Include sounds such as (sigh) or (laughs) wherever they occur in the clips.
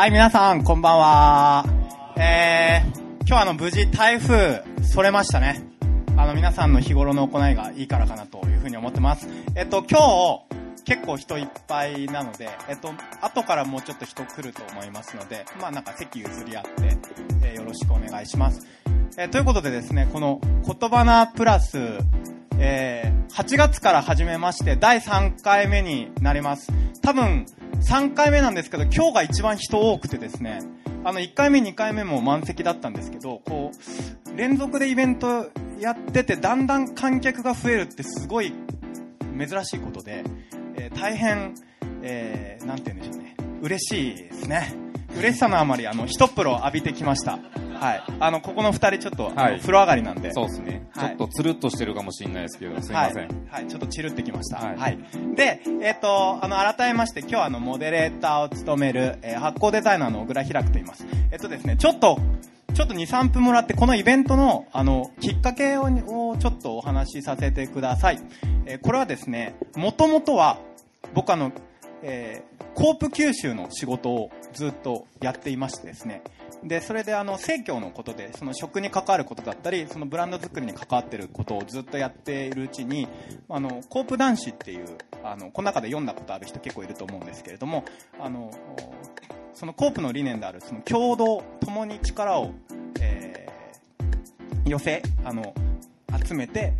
はい、皆さん、こんばんは。えー、今日はあの、無事台風、それましたね。あの、皆さんの日頃の行いがいいからかなというふうに思ってます。えっと、今日、結構人いっぱいなので、えっと、後からもうちょっと人来ると思いますので、まあなんか席譲り合って、えーよろしくお願いします。えーということでですね、この言葉なプラス、えー8月から始めまして、第3回目になります。多分、3回目なんですけど、今日が一番人多くてですね、あの、1回目、2回目も満席だったんですけど、こう、連続でイベントやってて、だんだん観客が増えるってすごい珍しいことで、えー大変、えー、なんて言うんでしょうね、嬉しいですね。嬉しさのあまり、あの、一風呂浴びてきました。はい。あの、ここの二人ちょっと、はい風呂上がりなんで。そうですね。はいちょっとつるっとしてるかもしれないですけど、すいません。はい、はい、ちょっとチルってきました。は。はいいで、えっ、と、あの、改めまして、今日はあの、モデレーターを務める、えー発行デザイナーの小倉開くと言います。えっ、とですね、ちょっと、ちょっと2、3分もらって、このイベントの、あの、きっかけををちょっとお話しさせてください。えーこれはですね、もともとは、僕あの、えーコープ九州の仕事をずっとやっていましてですね。で、それであの、生協のことで、その食に関わることだったり、そのブランド作りに関わっていることをずっとやっているうちに、あの、コープ男子っていう、あの、この中で読んだことある人結構いると思うんですけれども、あの、そのコープの理念である、その共同、共に力を、えー寄せ、あの、集めて、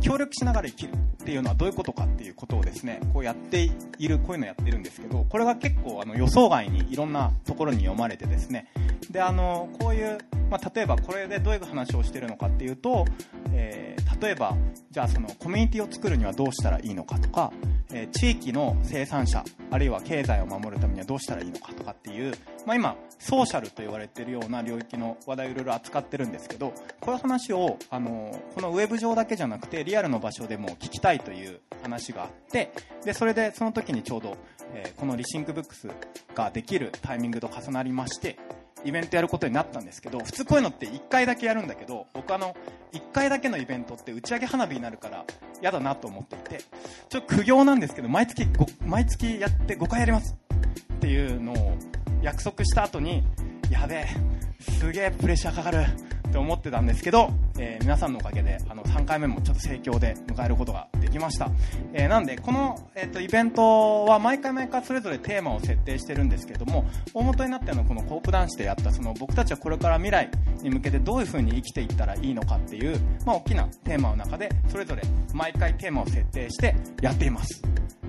協力しながら生きるっていうのはどういうことかっていうことをですね、こうやっている、こういうのやってるんですけど、これが結構あの予想外にいろんなところに読まれてですね、で、あの、こういう、まあ、例えばこれでどういう話をしてるのかっていうと、えー例えば、じゃあそのコミュニティを作るにはどうしたらいいのかとか、えー地域の生産者、あるいは経済を守るためにはどうしたらいいのかとかっていう、まあ、今、ソーシャルと言われているような領域の話題をいろいろ扱ってるんですけど、こういう話を、あの、このウェブ上だけじゃなくて、リアルの場所でも聞きたいという話があって、で、それでその時にちょうど、えーこのリシンクブックスができるタイミングと重なりまして、イベントやることになったんですけど、普通こういうのって1回だけやるんだけど、僕あの、1回だけのイベントって打ち上げ花火になるから嫌だなと思っていて、ちょっと苦行なんですけど、毎月、毎月やって5回やりますっていうのを約束した後に、やべえ、すげえプレッシャーかかる。って思ってたんですけど、えー皆さんのおかげで、あの、3回目もちょっと盛況で迎えることができました。えーなんで、この、えっ、と、イベントは毎回毎回それぞれテーマを設定してるんですけども、大元になってのはこのコープ男子でやった、その僕たちはこれから未来に向けてどういう風に生きていったらいいのかっていう、まあ、大きなテーマの中で、それぞれ毎回テーマを設定してやっています。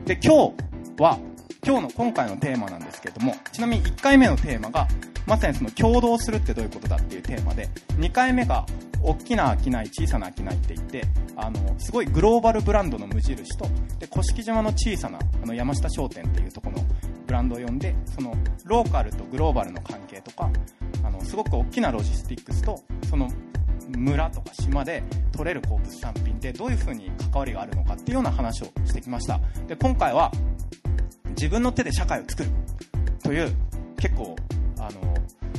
で、今日は、今日の今回のテーマなんですけれども、ちなみに1回目のテーマが、まさにその共同するってどういうことだっていうテーマで、2回目が、大きな商い、小さな商いって言って、あの、すごいグローバルブランドの無印と、で、古式島の小さな、あの、山下商店っていうところのブランドを呼んで、その、ローカルとグローバルの関係とか、あの、すごく大きなロジスティックスと、その、村とか島で取れる鉱物産品でどういう風に関わりがあるのかっていうような話をしてきました。で、今回は、自分の手で社会を作るという結構あの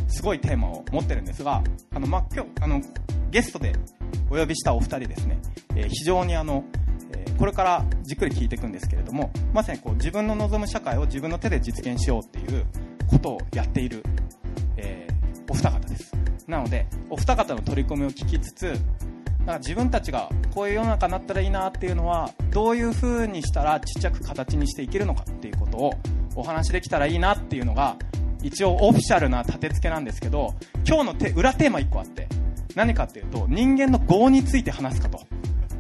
すごいテーマを持ってるんですがあの、まあ、今日あのゲストでお呼びしたお二人ですね、えー非常にあの、えーこれからじっくり聞いていくんですけれどもまさにこう自分の望む社会を自分の手で実現しようっていうことをやっている、えーお二方です。なのでお二方の取り組みを聞きつつなんか自分たちがこういう世の中になったらいいなっていうのはどういう風にしたらちっちゃく形にしていけるのかっていうことをお話できたらいいなっていうのが一応オフィシャルな立て付けなんですけど今日のて裏テーマ1個あって何かっていうと人間の業について話すかと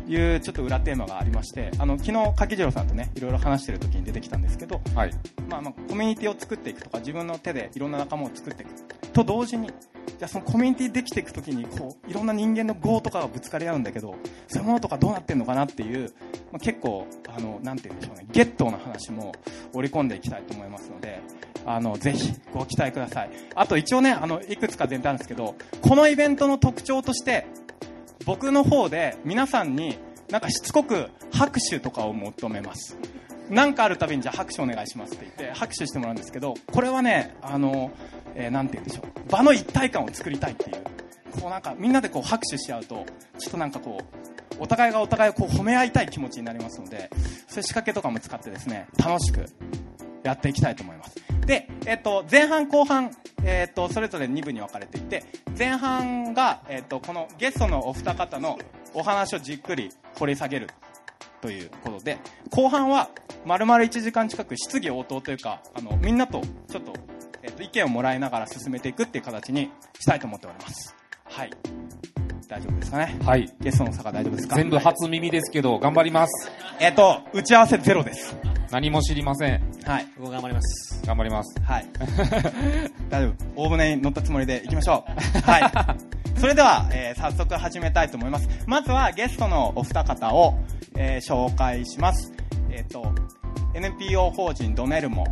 いうちょっと裏テーマがありましてあの昨日柿次郎さんとねいろいろ話してる時に出てきたんですけどはい。まあ、まあコミュニティを作っていくとか自分の手でいろんな仲間を作っていくと同時にじゃあそのコミュニティできていくときにこういろんな人間の業とかがぶつかり合うんだけどそういうものとかどうなってるのかなっていう、まあ、結構あのなんて言うんでしょうねゲットな話も織り込んでいきたいと思いますのであのぜひご期待ください。あと一応ねあのいくつか全体あるんですけどこのイベントの特徴として僕の方で皆さんになんかしつこく拍手とかを求めます。なんかあるたびにじゃあ拍手お願いしますって言って拍手してもらうんですけどこれはねあの、えーなんて言うんでしょう。場の一体感を作りたいっていうこうなんかみんなでこう拍手し合うとちょっとなんかこうお互いがお互いをこう褒め合いたい気持ちになりますのでそういう仕掛けとかも使ってですね楽しくやっていきたいと思います。で、えっと、前半後半、えっと、それぞれ2部に分かれていて、前半が、えっと、このゲストのお二方のお話をじっくり掘り下げるということで、後半は、丸々1時間近く質疑応答というか、あの、みんなとちょっと、えっと、意見をもらいながら進めていくっていう形にしたいと思っております。はい。大丈夫ですかね？はい。ゲストの差が大丈夫ですか？全部初耳ですけど、頑張ります。えっと、打ち合わせゼロです。何も知りません。はい。僕頑張ります。頑張ります。はい。(laughs) 大丈夫。大船に乗ったつもりで行きましょう。はい。(laughs) それでは、えー早速始めたいと思います。まずはゲストのお二方を、えー紹介します。えっ、と、NPO 法人ドネルモ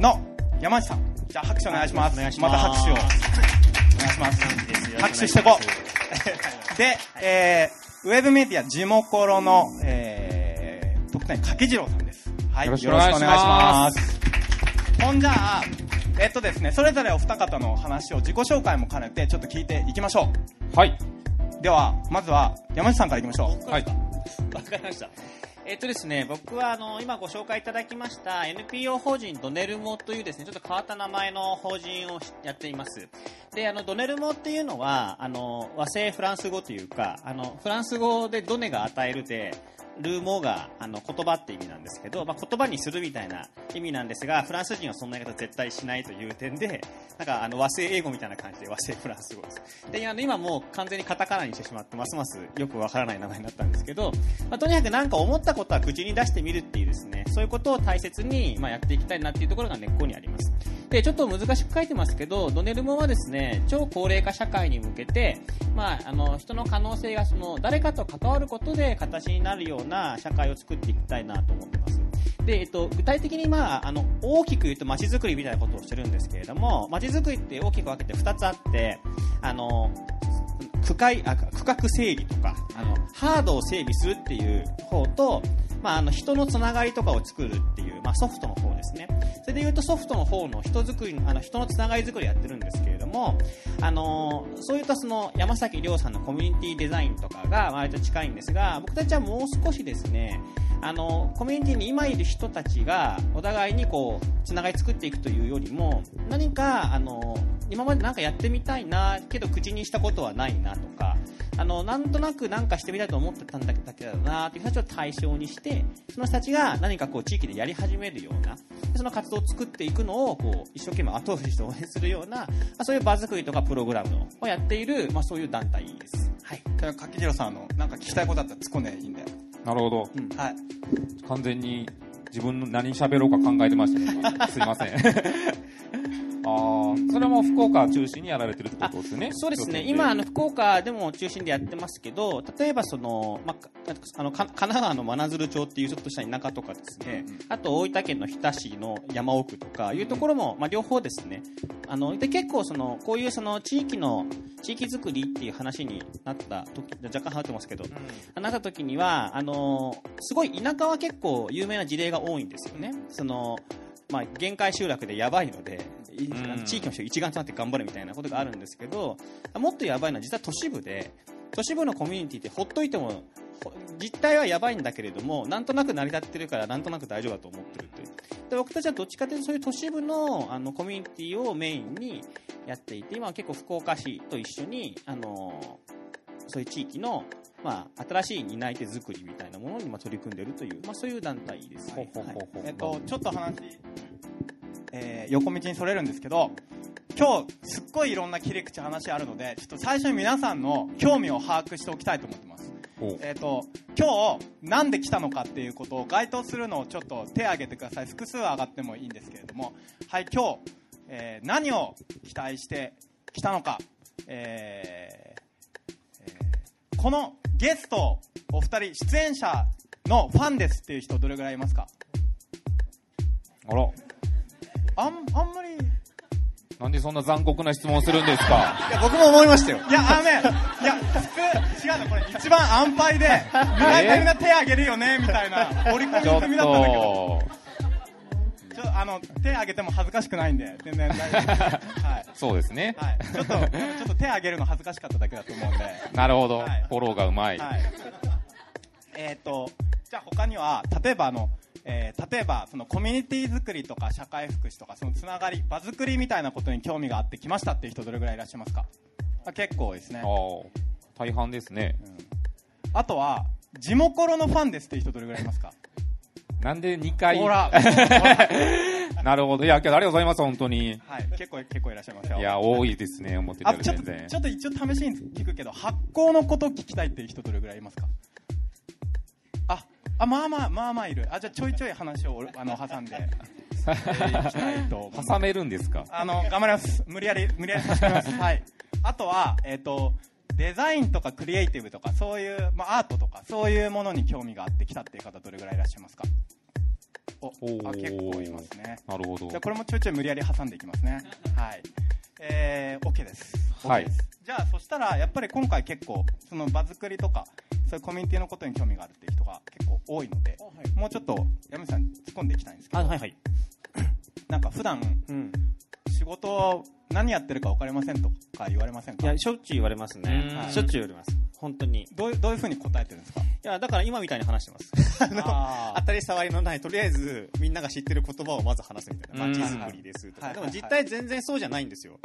の山内さん。じゃあ拍手お願いします。ますた拍手を。お願いします。拍手していこう。で、えー、ウェブメディア、ジモコロの、えー、特典、掛次郎さんです。はい。よろしくお願いします。ほんじゃあ、えっとですね、それぞれお二方の話を自己紹介も兼ねて、ちょっと聞いていきましょはい。う。では、まずは、山内さんからいきましょう。はい。わかりました。えっとですね、僕はあの今ご紹介いただきました NPO 法人ドネルモというですね、ちょっと変わった名前の法人をやっています。で、あのドネルモっていうのはあの和製フランス語というか、あのフランス語でドネが与えるで。ルーモがあの言葉って意味なんですけど、まあ、言葉にするみたいな意味なんですがフランス人はそんな言い方絶対しないという点でなんかあの和製英語みたいな感じで和製フランス語ですであの今もう完全にカタカナにしてしまってますますよくわからない名前になったんですけど、まあ、とにかく何か思ったことは口に出してみるっていうですねそういうことを大切に、まあ、やっていきたいなっていうところが根っこにありますでちょっと難しく書いてますけどドネルモはですね超高齢化社会に向けて、まあ、あの人の可能性がその誰かと関わることで形になるような社会を作っていきたいなと思ってます。で、えっと、具体的に、まあ、あの大きく言うと街づくりみたいなことをしてるんですけれども街づくりって大きく分けて2つあってあの区会あ区画整理とかあのハードを整備するっていう方と、まあ、あの人のつながりとかを作るっていう、まあ、ソフトの方ですね。それで言うとソフトの方の人作りあの人のつながり作りやってるんですけれどもあのそういったその山崎亮さんのコミュニティデザインとかが割と近いんですが僕たちはもう少しですねあのコミュニティに今いる人たちがお互いにこうつながり作っていくというよりも何かあの今まで何かやってみたいなけど口にしたことはないなとかあのなんとなく何かしてみたいと思ってたんだけどなという人たちを対象にしてその人たちが何かこう地域でやり始めるようなその活動を作っていくのをこう一生懸命後押しして応援するような、まあ、そういう場作りとかプログラムをやっている、まあ、そういう団体です。はい柿次郎さん、あの、なんか聞きたいことあったら突っ込んでいいんで。なるほど。うんはい。完全に自分の何喋ろうか考えてましたね。今すいません。(laughs) ああ、それも福岡中心にやられてるってことですね。そうですね、今、あの福岡でも中心でやってますけど、例えばその、まあ、あのか神奈川の真鶴町っていうちょっとした田舎とかですね、あと大分県の日田市の山奥とかいうところも、まあ、両方ですね、あので結構その、こういうその地域の地域づくりっていう話になった時若干はってますけど、なった時にはあのすごい田舎は結構有名な事例が多いんですよね。そのまあ、限界集落でやばいので、地域の人一丸となって頑張るみたいなことがあるんですけど、もっとやばいのは実は都市部で、都市部のコミュニティってほっといても、ほ実態はやばいんだけれども、なんとなく成り立ってるから、なんとなく大丈夫だと思ってるという。で僕たちはどっちかというと、そういう都市部のあのコミュニティをメインにやっていて、今は結構福岡市と一緒に、あのそういう地域の、まあ、新しい担い手作りみたいなものにまあ取り組んでいるという、まあ、そういう団体です。ほうほうほうほうえっと、ちょっと話、えー横道にそれるんですけど、今日、すっごいいろんな切り口話あるので、ちょっと最初に皆さんの興味を把握しておきたいと思ってます。お。えっ、と、今日、なんで来たのかっていうことを該当するのをちょっと手を挙げてください。複数上がってもいいんですけれども、はい、今日、えー何を期待して来たのか、えーえーこのゲスト、お二人、出演者のファンですっていう人どれぐらいいますか？あら、あん、あんまり、いなんでそんな残酷な質問するんですか？いや僕も思いましたよ。や、あのね、(laughs) いや、普通、違うの、これ一番安牌で、大体みんな手挙げるよね、みたいな、折り込ちょっみ済みだったんだけど、と、ちょあの、手挙げても恥ずかしくないんで、全然大丈夫です。はい。そうですね。はい。ちょっと、ちょっと手挙げるの恥ずかしかっただけだと思うんで。なるほど、はいフォローがうまい。はい。えっ、と、じゃあ他には、例えばあの、えー例えばそのコミュニティ作りとか社会福祉とかそのつながり場作りみたいなことに興味があってきましたっていう人どれぐらいいらっしゃいますか？あ結構ですねああ、大半ですね。あとは地元のファンですっていう人どれぐらいいますか？なんで2回？ほらほら (laughs) なるほど。いや、けどありがとうございます、本当に。はい結構結構いらっしゃいますよいや、多いですね、思ってたよりあちょっとちょ。っと一応試しに聞くけど発酵のこと聞きたいっていう人どれぐらいいますか？ああまあまあまあまあいる。あじゃあちょいちょい話をあの挟んで。挟めるんですか？あの頑張ります。無理やり無理やりさせてみます。(laughs) はい。あとはえっ、とデザインとかクリエイティブとかそういう、まあ、アートとかそういうものに興味があってきたっていう方どれぐらいいらっしゃいますか？おあ結構いますね。なるほど。じゃあ。これもちょいちょい無理やり挟んでいきますね。はい。えー、OK です。はい OK です。じゃあそしたらやっぱり今回結構その場作りとかそういうコミュニティのことに興味があるっていう人が結構多いので、もうちょっと山口さん突っ込んでいきたいんですけど、あはいはい。なんか普段うん。仕事何やってるか分かりませんとか言われませんか？いやしょっちゅう言われますね。うん。しょっちゅう言われます。本当に。いどういうどういうふうに答えてるんですか？やだから今みたいに話してます。(laughs) あの当たり障りのないとりあえずみんなが知ってる言葉をまず話すみたいな。うん。街づくりですとか、はい。でも実態全然そうじゃないんですよ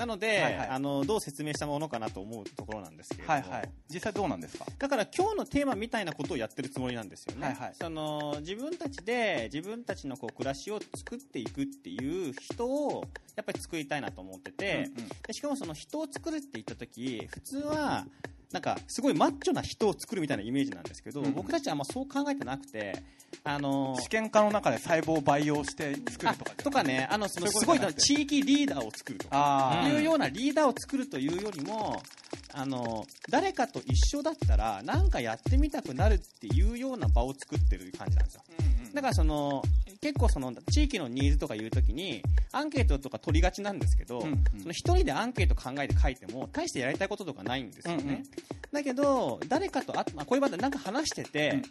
なので、はいはい。あのどう説明したものかなと思うところなんですけれども、はいはい。実際どうなんですか？だから今日のテーマみたいなことをやってるつもりなんですよね、はいはい。その自分たちで自分たちのこう暮らしを作っていくっていう人をやっぱり作りたいなと思ってて、うんうん。でしかもその人を作るって言った時普通はなんかすごいマッチョな人を作るみたいなイメージなんですけど、うん。うん僕たちはあんまそう考えてなくてあの試験家の中で細胞を培養して作るあとかとかねあのそのすごい地域リーダーを作るとかあいうようなリーダーを作るというよりもあの誰かと一緒だったら何かやってみたくなるっていうような場を作ってる感じなんですよ。だからその結構その地域のニーズとかいうときにアンケートとか取りがちなんですけど、うんうん。その一人でアンケート考えて書いても大してやりたいこととかないんですよね、うんうん。だけど誰かとあ、まあ、こういう場でなんか話してて、うん。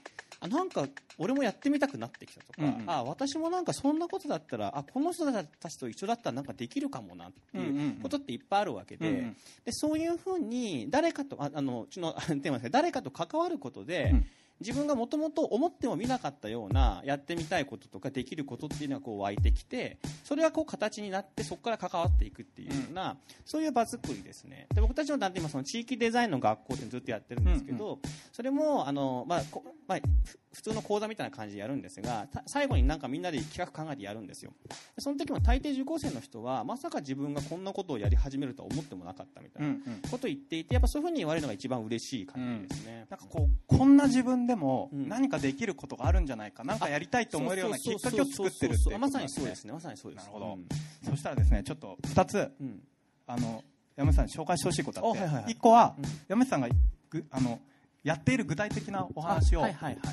あなんか俺もやってみたくなってきたとか、うんうん。あ私もなんかそんなことだったらあこの人たちと一緒だったらなんかできるかもなってうんうんいううん。ことっていっぱいあるわけで,、うんうん。でそういうふうに誰かとああのうちのテーマですけど誰かと関わることで、うん自分がもともと思ってもみなかったようなやってみたいこととかできることっていうのがこう湧いてきてそれがこう形になってそこから関わっていくっていうような、そういう場作りですね。で僕たちの団体今その地域デザインの学校ってずっとやってるんですけど、それもあの、まあこまあ、ふ普通の講座みたいな感じでやるんですがた最後になんかみんなで企画考えてやるんですよ。でその時も大抵受講生の人はまさか自分がこんなことをやり始めるとは思ってもなかったみたいなうんうん。ことを言っていてやっぱそういうふうに言われるのが一番嬉しい感じですね、なんかこうこんな自分でもうん。何かできることがあるんじゃないか、なんかやりたいと思えるようなきっかけを作ってるっていうまさにそうですね。まさにそうです。なるほど。うん。そしたらですねちょっと2つうん。あの山内さんに紹介してほしいことあって、あはいはいはい。1個は、うん。山内さんがぐあのやっている具体的なお話を、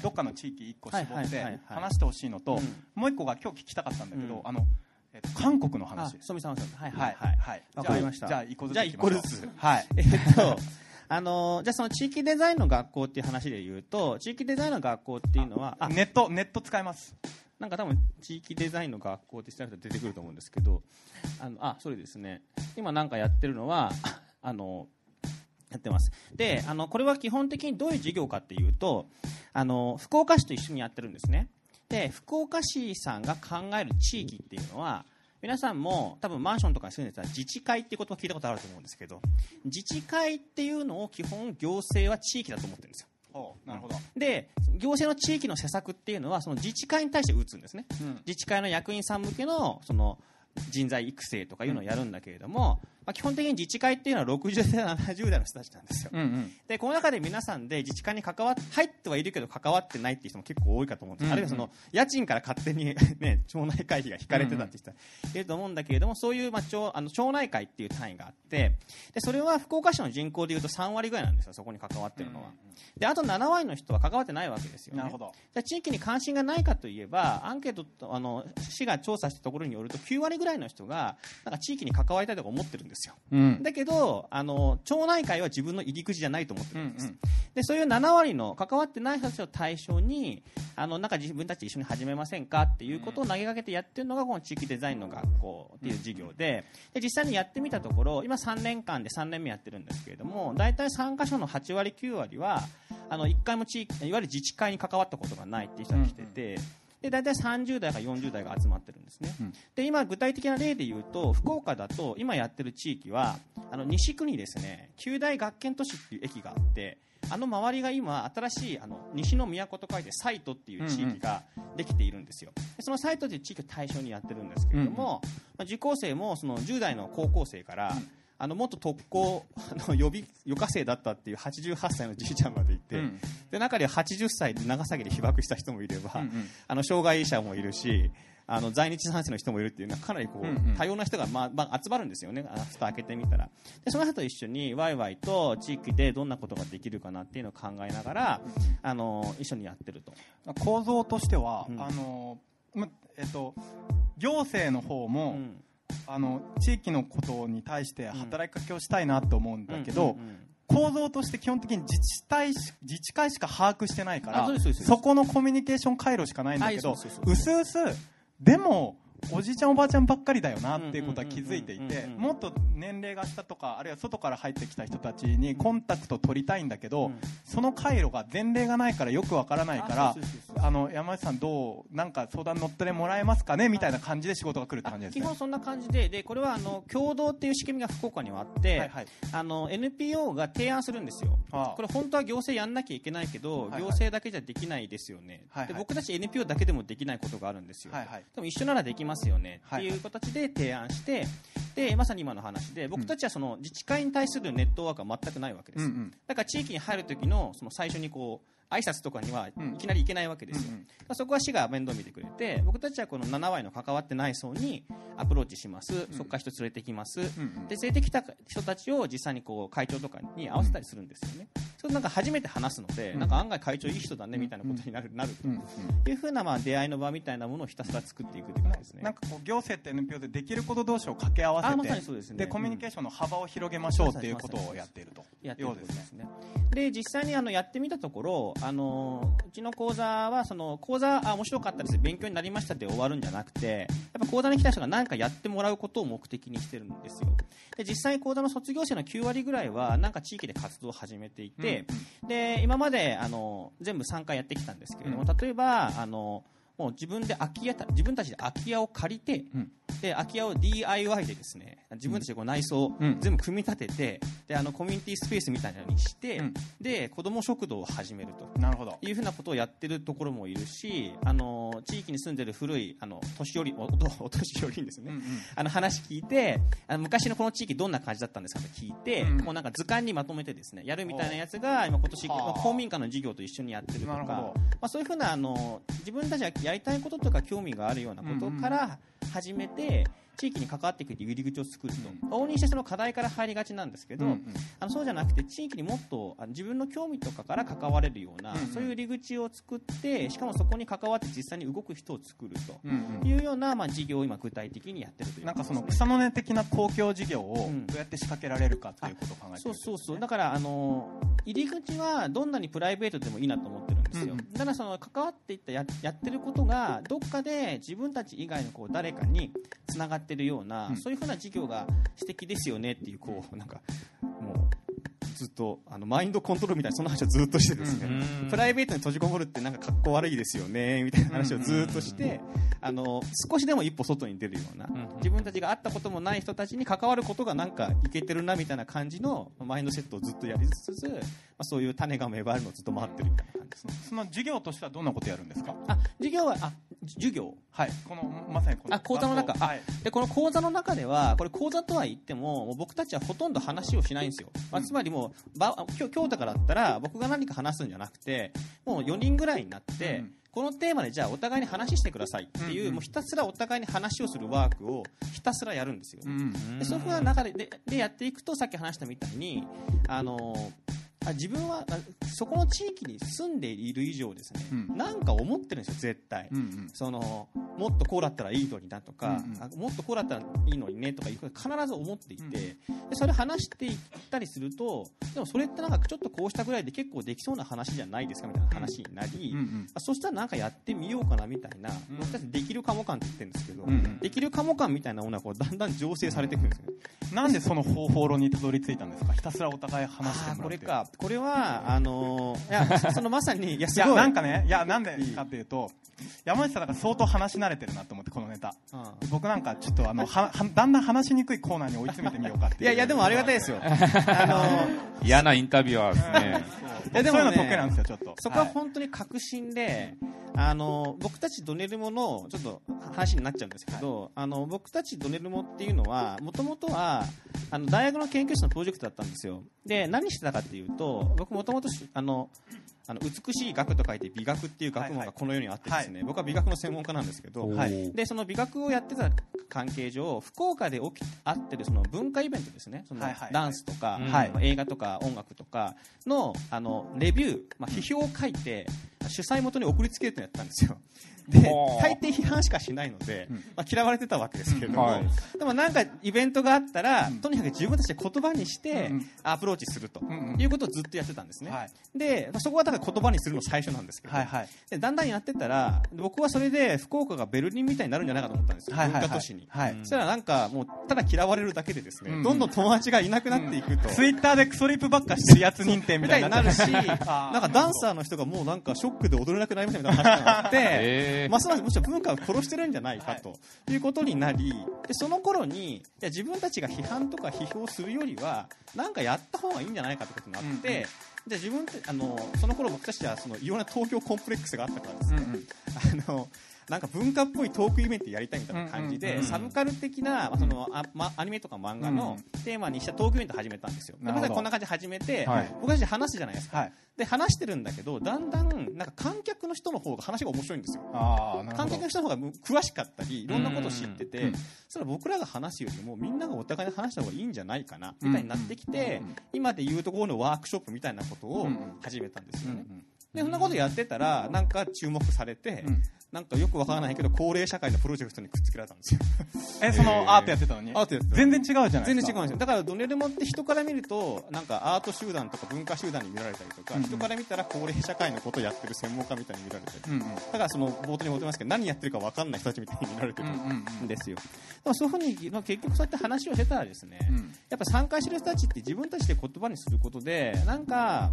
どっかの地域1個絞って話してほしいのと、うん。もう1個が今日聞きたかったんだけど、うん。あのえっと韓国のあ話。はいはいははいわかりました。じゃあじゃあ1個ずつ。じゃあ一個ずつ。はい。(laughs) えっとあのじゃあその地域デザインの学校っていう話で言うと地域デザインの学校っていうのはあネットネット使います。なんか多分地域デザインの学校って調べたら出てくると思うんですけどあのあそれですね。今なんかやってるのは (laughs) あのやってます。であのこれは基本的にどういう事業かっていうとあの福岡市と一緒にやってるんですね。で福岡市さんが考える地域っていうのは皆さんも多分マンションとかに住んでたら自治会ってことを聞いたことあると思うんですけど自治会っていうのを基本行政は地域だと思ってるんですよ。なるほど、で行政の地域の施策っていうのはその自治会に対して打つんですね。うん。自治会の役員さん向けのその人材育成とかいうのをやるんだけれども、まあ、基本的に自治会っていうのは60代70代の人たちなんですよ。うんうん。でこの中で皆さんで自治会に関わっ入ってはいるけど関わってないっていう人も結構多いかと思うんです、うんうん。あるいはその家賃から勝手に、ね、(laughs) 町内会費が引かれてたって人いると思うんだけれどもそういう、まあ、町あの町内会っていう単位があってでそれは福岡市の人口でいうと3割ぐらいなんですよそこに関わってるのは、であと7割の人は関わってないわけですよね。なるほど。じゃあ地域に関心がないかといえばアンケートとあの市が調査したところによると9割ぐらいの人がなんか地域に関わりたいとか思ってるんですよ。うん。だけどあの町内会は自分の入り口じゃないと思ってうんるんです、うんでそういう7割の関わってない人たちを対象にあのなんか自分たちで一緒に始めませんかっていうことを投げかけてやってるのがこの地域デザインの学校っていう授業でで実際にやってみたところ今3年間で3年目やってるんですけれども大体参加者の8割9割はあの1回も地域いわゆる自治会に関わったことがないっていう人が来てて。で大体30代から40代が集まってるんですね、うん。で今具体的な例で言うと福岡だと今やってる地域はあの西区にですね。九大学研都市っていう駅があってあの周りが今新しいあの西の都と書いてサイトっていう地域ができているんですよ。でそのサイトという地域を対象にやってるんですけれども、まあ、受講生もその10代の高校生から、あの元特攻 (laughs) あの予備予科生だったっていう88歳のじいちゃんまでいて、うん。で中では80歳で長崎で被爆した人もいれば、うんうん。あの障害者もいるしあの在日三世の人もいるっていうのはかなりこう、うんうん。多様な人が、まあまあ、集まるんですよね。あ蓋開けてみたら。でその人と一緒にワイワイと地域でどんなことができるかなっていうのを考えながら、あの一緒にやってると。構造としては、うん。あのまえっと行政の方も、うんあの地域のことに対して働きかけをしたいなと思うんだけど、構造として基本的に自治体し自治会しか把握してないからあそこのコミュニケーション回路しかないんだけどうすうすでもおじいちゃんおばあちゃんばっかりだよなっていうことは気づいていてもっと年齢が下とかあるいは外から入ってきた人たちにコンタクト取りたいんだけど、うん。その回路が前例がないからよくわからないからあの山内さんどうなんか相談乗ってもらえますかねみたいな感じで仕事が来るって感じですね。基本。そんな感じででこれはあの共同っていう仕組みが福岡にはあって、はい。はいあの NPO が提案するんですよ。これ本当は行政やんなきゃいけないけど、はいはい。行政だけじゃできないですよね、はいはい。で僕たち NPO だけでもできないことがあるんですよ、はいはい。でも一緒ならできますよね。はい。っていう形で提案してでまさに今の話で僕たちはその自治会に対するネットワークは全くないわけです、だから地域に入る時のその最初にこう挨拶とかにはうん。いきなり行けないわけですよ、うんそこは市が面倒見てくれて僕たちはこの7割の関わってない層にアプローチします、そこから人連れてきます、うんうん。で連れてきた人たちを実際にこう会長とかに合わせたりするんですよね、それなんか初めて話すので、うん。なんか案外会長いい人だねみたいなことになる,、なるうんうん。というふうなまあ出会いの場みたいなものをひたすら作っていくという感じですね。なんかこう行政って NPO でできること同士を掛け合わせてあまさにそうですね。コミュニケーションの幅を広げましょうっていうことをやっていると。やってるようころですね。で実際にあのやってみたところ、あのうちの講座はその講座あ面白かったです。勉強になりましたで終わるんじゃなくて、やっぱ講座に来た人が何かやってもらうことを目的にしてるんですよ。で実際講座の卒業生の9割ぐらいはなんか地域で活動を始めていて、で今まであの全部3回やってきたんですけれども、う例えばあのもう自分で空き家た自分たちで空き家を借りて、うん。で空き家を DIY でですね自分たちでこう内装をうん。全部組み立ててであのコミュニティスペースみたいなのにして、うん。で子ども食堂を始めると。なるほど。いうふうなことをやってるところもいるし、あの地域に住んでる古いあの年寄りおおお年寄りにですね、うんうん。あの話聞いてあの昔のこの地域どんな感じだったんですかと聞いて、うん。こうなんか図鑑にまとめてですねやるみたいなやつが今今年はあ。公民館の授業と一緒にやってるとかなるほど。まあ、そういうふうなあの自分たちがやりたいこととか興味があるようなことから始めて、地域に関わっていくっていう入り口を作ると、往々にしてその課題から入りがちなんですけど、うんうん。あのそうじゃなくて地域にもっと自分の興味とかから関われるような、うんうん。そういう入り口を作ってしかもそこに関わって実際に動く人を作ると。うんうん。いうような、まあ、事業を今具体的にやってるという。なんかその草の根的な公共事業をうん。どうやって仕掛けられるかということを考えてるそうそうそう。だからあの入り口はどんなにプライベートでもいいなと思ってるんですよ、うんうん。だからその関わっていったややってることがどっかで自分たち以外のこう誰かにつながってるような、うん。そういうふうな事業が素敵ですよねっていうこう (laughs) なんかもうずっとあのマインドコントロールみたいなそんな話をずっとしてですね、うん。プライベートに閉じこもるってなんか格好悪いですよねみたいな話をずっとして、あの少しでも一歩外に出るような、ん自分たちが会ったこともない人たちに関わることがなんかいけてるなみたいな感じのマインドセットをずっとやりつつ、まあ、そういう種が芽生えるのをずっと回ってるみたいな感じですね。その授業としてはどんなことやるんですか？あ授業はあ授業？はい。このまさにこのあ講座の中。はい。でこの講座の中ではこれ講座とは言ってももう僕たちはほとんど話をしないんですよ、まあ、つまりもうば今日今日とかだったら僕が何か話すんじゃなくてもう4人ぐらいになって、うん。このテーマでじゃあお互いに話してくださいっていう,、うん。うんもうひたすらお互いに話をするワークをひたすらやるんですよ、うん。でそういうふうな中でででやっていくとさっき話したみたいにあのあ自分はあそこの地域に住んでいる以上ですね、うん。なんか思ってるんですよ絶対、うんうん。そのもっとこうだったらいいのになとか、うんうん。あもっとこうだったらいいのにねとか必ず思っていて、でそれ話していったりするとでもそれってなんかちょっとこうしたぐらいで結構できそうな話じゃないですかみたいな話になり、うんうん。あそしたらなんかやってみようかなみたいな、うん。できるかも感って言ってるんですけど、うんうん。できるかも感みたいなものがこうだんだん醸成されていくんですよね。なんでその方法論にたどり着いたんですか？ひたすらお互い話してもらって。これか、これは、あのーいや、そのまさに、いや、いやすごい。なんかねいやなんでかっていうと山内さんだから相当話し慣れてるなと思ってこのネタ。うん。僕なんかちょっとあのははだんだん話しにくいコーナーに追い詰めてみようかっていう。いやいや、でもありがたいですよ。(laughs) あのー嫌なインタビュアーですね。いやでもねそういうの得意なんですよちょっと。そこは本当に確信で、あの僕たちドネルモのちょっと話になっちゃうんですけど、あの僕たちドネルモっていうのはもともとはあの大学の研究室のプロジェクトだったんですよ。で何してたかっていうと僕もともとあのあの美しい学と書いて美学っていう学問がこの世にあってですね、僕は美学の専門家なんですけど、はいでその美学をやってた関係上福岡で起きあってるその文化イベントですねそのはいはいダンスとか、はいまあ映画とか音楽とかのあのレビュー、まあ、批評を書いて主催元に送りつけるってやったんですよで大抵批判しかしないので、うん。まあ、嫌われてたわけですけれども、はい。でもなんかイベントがあったら、うん。とにかく自分たちで言葉にしてうん。うんアプローチすると、うんうん。いうことをずっとやってたんですね、はい。でそこはだから言葉にするの最初なんですけど、はいはい。でだんだんやってたら僕はそれで福岡がベルリンみたいになるんじゃないかと思ったんですよ、文化都市に、はい。うんそしたらなんかもうただ嫌われるだけでですね、うん。どんどん友達がいなくなっていくと、ツイッターでクソリップばっかしてるやつ認定みみたいになるし、(laughs) なんかダンサーの人がもうなんかショックで踊れなくなりましたみたいな話になって、(laughs) えーますますむしろ文化を殺してるんじゃないかということになり、でその頃にいや自分たちが批判とか批評するよりはなんかやった方がいいんじゃないかってことになって、うんうん。じゃあ自分ってあのその頃僕たちはそのいろんな東京コンプレックスがあったからですね、うんうん。あのなんか文化っぽいトークイベントやりたいみたいな感じで、うんうんうんサブカル的な、まあそのあま、アニメとか漫画のテーマにしたトークイベント始めたんですよ。でまずこんな感じで始めて、はい。僕たちで話すじゃないですか。はい。で話してるんだけどだんだんなんか観客の人の方が話が面白いんですよ。観客の人の方が詳しかったりいろんなことを知ってて、うん。それは僕らが話すよりもみんながお互いに話した方がいいんじゃないかなみたいになってきて、うんうん今でいうところのワークショップみたいなことをうんうん。始めたんですよね。うんでそんなことやってたらなんか注目されて、うん。なんかよくわからないけど高齢社会のプロジェクトにくっつけられたんですよ。(laughs) えそのアートやってたのに？アートやってた全然違うじゃないですか。全然違うんですよ。だからドネルモって人から見るとなんかアート集団とか文化集団に見られたりとか、うんうん。人から見たら高齢社会のことをやってる専門家みたいに見られたり、うんうん。だからその冒頭に戻りますけど何やってるか分かんない人たちみたいに見られてるうんうんうんん。ですよ、でもそういうふうにまあ結局そうやって話をしてたらですね、うん。やっぱ参加してる人たちって自分たちで言葉にすることでなんか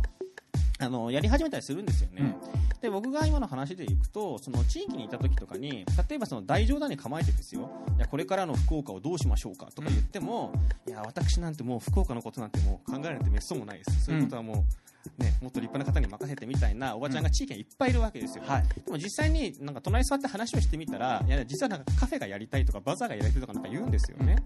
あのやり始めたりするんですよね、で僕が今の話でいくとその地域にいた時とかに例えばその大冗談に構えてですよ。いやこれからの福岡をどうしましょうかとか言っても、いや私なんてもう福岡のことなんてもう考えられてめっそうもないです。そういうことはもう、ね、もっと立派な方に任せてみたいなおばちゃんが地域にいっぱいいるわけですよ、はい。でも実際になんか隣に座って話をしてみたらいや実はなんかカフェがやりたいとかバザーがやりたいとかなんか言うんですよね。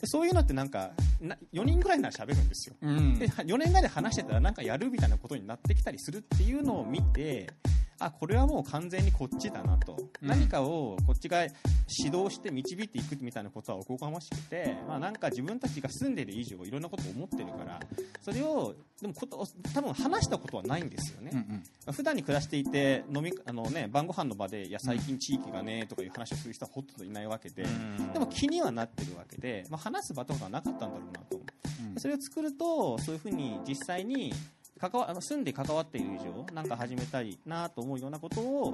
でそういうのってなんかな4人ぐらいなら喋るんですよ。うん。で4年ぐらいで話してたらなんかやるみたいなことになってきたりするっていうのを見てあこれはもう完全にこっちだなと、うん。何かをこっちが指導して導いていくみたいなことはおこがましくて、まあ、なんか自分たちが住んでいる以上いろんなことを思ってるからそれをでもこと多分話したことはないんですよね、うんうん。普段に暮らしていて飲みあの、ね、晩ご飯の場でいや最近地域がねとかいう話をする人はほとんどいないわけで、でも気にはなってるわけで、まあ、話す場とかがなかったんだろうなとうん。それを作るとそういうふうに実際に関わあの住んで関わっている以上なんか始めたいなと思うようなことを、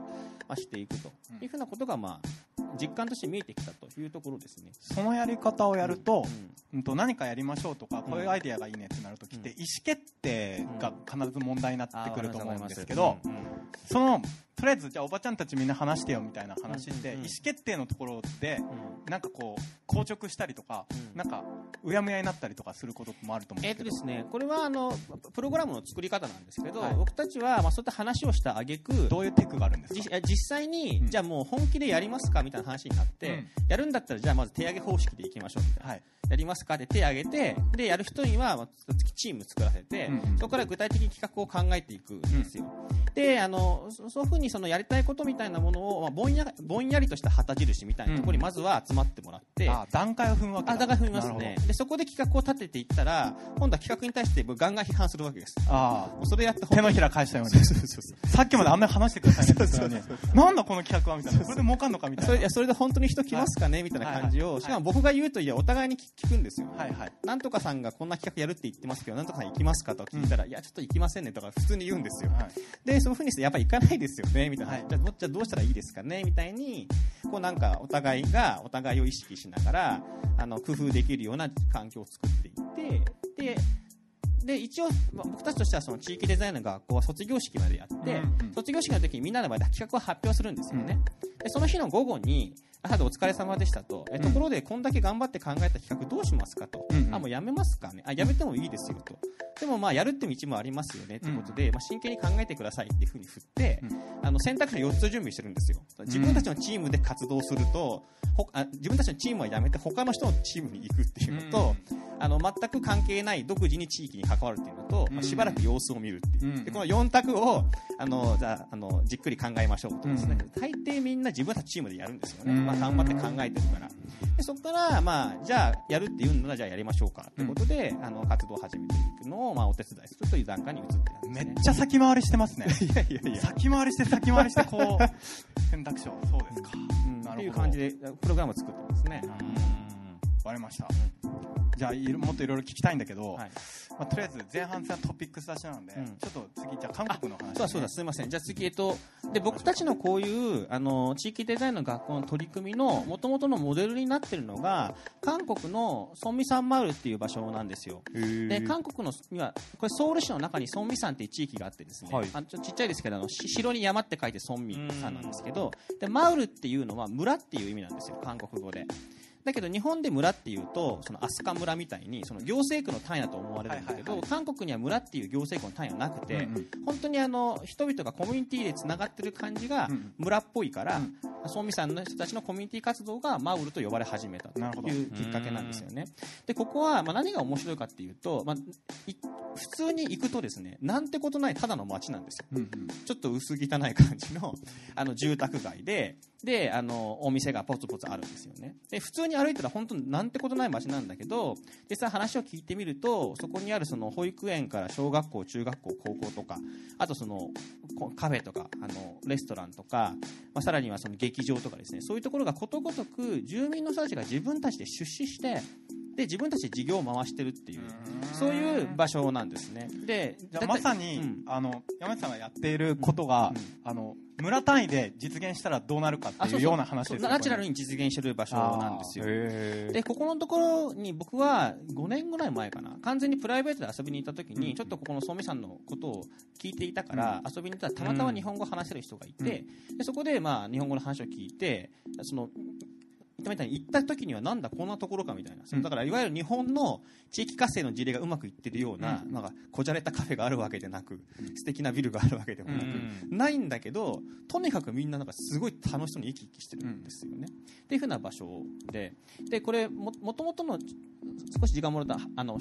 まあ、していくと。いうふうなことが、まあ、実感として見えてきたというところですね。そのやり方をやるとうん。うんと何かやりましょうとかこういうアイデアがいいねってなるときってうん意思決定が必ず問題になってくると思うんですけあどそのとりあえずじゃあおばちゃんたちみんな話してよみたいな話って意うん思決定のところでうん。うんなんかこう硬直したりとかうん。なんかうやむやになったりとかすることもあると思うんえーとですけどですね、これはあのプログラムの作り方なんですけど、はい。僕たちは、まあ、そういった話をした挙句どういうテクがあるんですじか実際に、うん。じゃあもう本気でやりますかみたいな話になって、うん。やるんだったらじゃあまず手上げ方式でいきましょうみたいな、はい。やりますか？って手挙げてでやる人にはまあチーム作らせて、うんうんそこから具体的に企画を考えていくんですよ、であのそそういうふうにそのやりたいことみたいなものを、まあ、ぼんやぼんやりとした旗印みたいなところにまずは集まってもらって、あ段階を踏むわけだ。あだから踏みますね。でそこで企画を立てていったら今度は企画に対してガンガン批判するわけです。あもうそれやってあ手のひら返したように。さっきまであんなに話してくださいねって言ってたのになんだこの企画はみたいなこれで儲かんのかみたいないそれやそれで本当に人来ますかねみたいな感じを、はいしかも僕が言うといやお互いに聞聞くんですよ、はいはいなんとかさんがこんな企画やるって言ってますけどなんとかさん行きますかと聞いたら、いやちょっと行きませんねとか普通に言うんですよ、はいでそういうふうにしてやっぱり行かないですよねみたいな、はい。じゃあどじゃあどうしたらいいですかねみたいにこうなんかお互いがお互いを意識しながらあの工夫できるような環境を作っていってでで一応、まあ僕たちとしてはその地域デザインの学校は卒業式までやって、うんうん。卒業式の時にみんなの前で企画を発表するんですよね、でその日の午後に朝でお疲れ様でしたと、えところでこんだけ頑張って考えた企画どうしますかと、うんうん。あもうやめますかね。あやめてもいいですよと。でもまあやるって道もありますよねということで、まあ、真剣に考えてくださいっていうふうに振って、あの選択肢を4つ準備してるんですよ。自分たちのチームで活動すると、ほあ自分たちのチームはやめて他の人のチームに行くっていうのと、あの全く関係ない独自に地域に関わるっていうのと、まあ、しばらく様子を見るっていう、うん。でこの4択をあのじゃああのじっくり考えましょうとですね、大抵みんな自分たちチームでやるんですよね、うん。まあ、頑張って考えてるから。でそこから、まあ、じゃあやるっていうならじゃあやりましょうかということで、あの活動を始めていくのを、まあ、お手伝いするという段階に移ってるんですね。めっちゃ先回りしてますね。(laughs) いやいやいや。先回りして先回りしてこう選択肢をそうですかうんっていう感じでプログラムを作ってますね、わかりましたじゃあいろもっといろいろ聞きたいんだけど、はい。まあ、とりあえず前半戦はトピックス出しなので、うん。ちょっと次じゃあ韓国の話、ね、そうだそうだ、すみません。じゃあ次、えっと、で、僕たちのこういう、あの、地域デザインの学校の取り組みの元々のモデルになってるのが、韓国のソンミサンマウルっていう場所なんですよ。で、韓国のには、これソウル市の中にソンミ山っていう地域があってですね、はい。あのちょっとちっちゃいですけど、あの、し城に山って書いてソンミ山なんですけど、で、マウルっていうのは村っていう意味なんですよ、韓国語で。だけど日本で村っていうとその飛鳥村みたいにその行政区の単位だと思われるんだけど、韓国には村っていう行政区の単位はなくて、うんうん。本当にあの人々がコミュニティでつながってる感じがうん村っぽいから、ソンミさんの人たちのコミュニティ活動がマウルと呼ばれ始めたというきっかけなんですよね。でここはまあ何が面白いかっていうと、まあ、い普通に行くとですねなんてことないただの街なんですよ。うんうん。ちょっと薄汚い感じのあの住宅街で、で、あの、お店がポツポツあるんですよね。で、普通に歩いたら本当になんてことない街なんだけど、実際話を聞いてみると、そこにあるその保育園から小学校、中学校、高校とか、あとそのこカフェとか、あの、レストランとか、まあ、さらにはその劇場とかですね、そういうところがことごとく住民の人たちが自分たちで出資して、で、自分たちで事業を回してるっていう、そういう場所なんですね。で、じゃまさに、うんあの山内さんがやっていることが、うんあの村単位で実現したらどうなるかっていうような話ですよねナチュラルに実現してる場所なんですよ。へでここのところに僕は5年ぐらい前かな。完全にプライベートで遊びに行った時に、うん。ちょっとここのソミさんのことを聞いていたから、遊びに行ったらたまたま日本語を話せる人がいて、でそこでまあ日本語の話を聞いてその言ったみたいに行った時にはなんだこんなところかみたいな、そのだからいわゆる日本の地域活性の事例がうまくいってるような,、なん。かこじゃれたカフェがあるわけでなく、素敵なビルがあるわけでもなく、ないん。だけどとにかくみんななんかすごい楽しそうに生き生きしてるんですよね。っていうふうな場所で。でこれももともとの少し時間もらったあの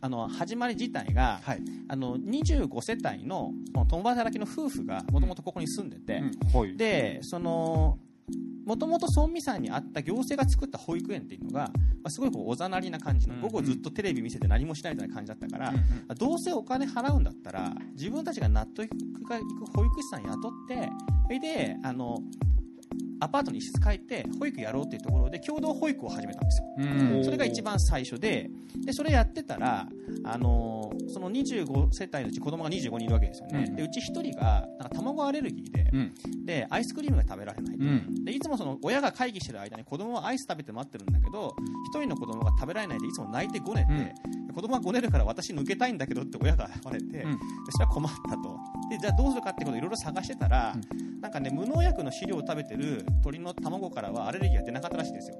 あの始まり自体が、はい。あの25世帯の共働きの夫婦がもともとここに住んでて、うん。はい。でそのもともと村民さんにあった行政が作った保育園っていうのが、まあ、すごいこうおざなりな感じのうん午後ずっとテレビ見せて何もしないみたいな感じだったから、どうせお金払うんだったら自分たちが納得がいく保育士さん雇ってそれであのアパートに一室借りて保育やろうっていうところで共同保育を始めたんですよ。うん。それが一番最初で、でそれやってたら、あのーその25世帯のうち子供が25人いるわけですよね。うん。でうち1人がなんか卵アレルギーで、うん。でアイスクリームが食べられないと、うん。でいつもその親が会議してる間に子供はアイス食べて待ってるんだけど1人の子供が食べられないでいつも泣いてごねて、で子供はごねるから私抜けたいんだけどって親が言われて、でうん。それは困ったと。でじゃあどうするかってことをいろいろ探してたら、なんかね無農薬の飼料を食べてる鳥の卵からはアレルギーが出なかったらしいんですよ。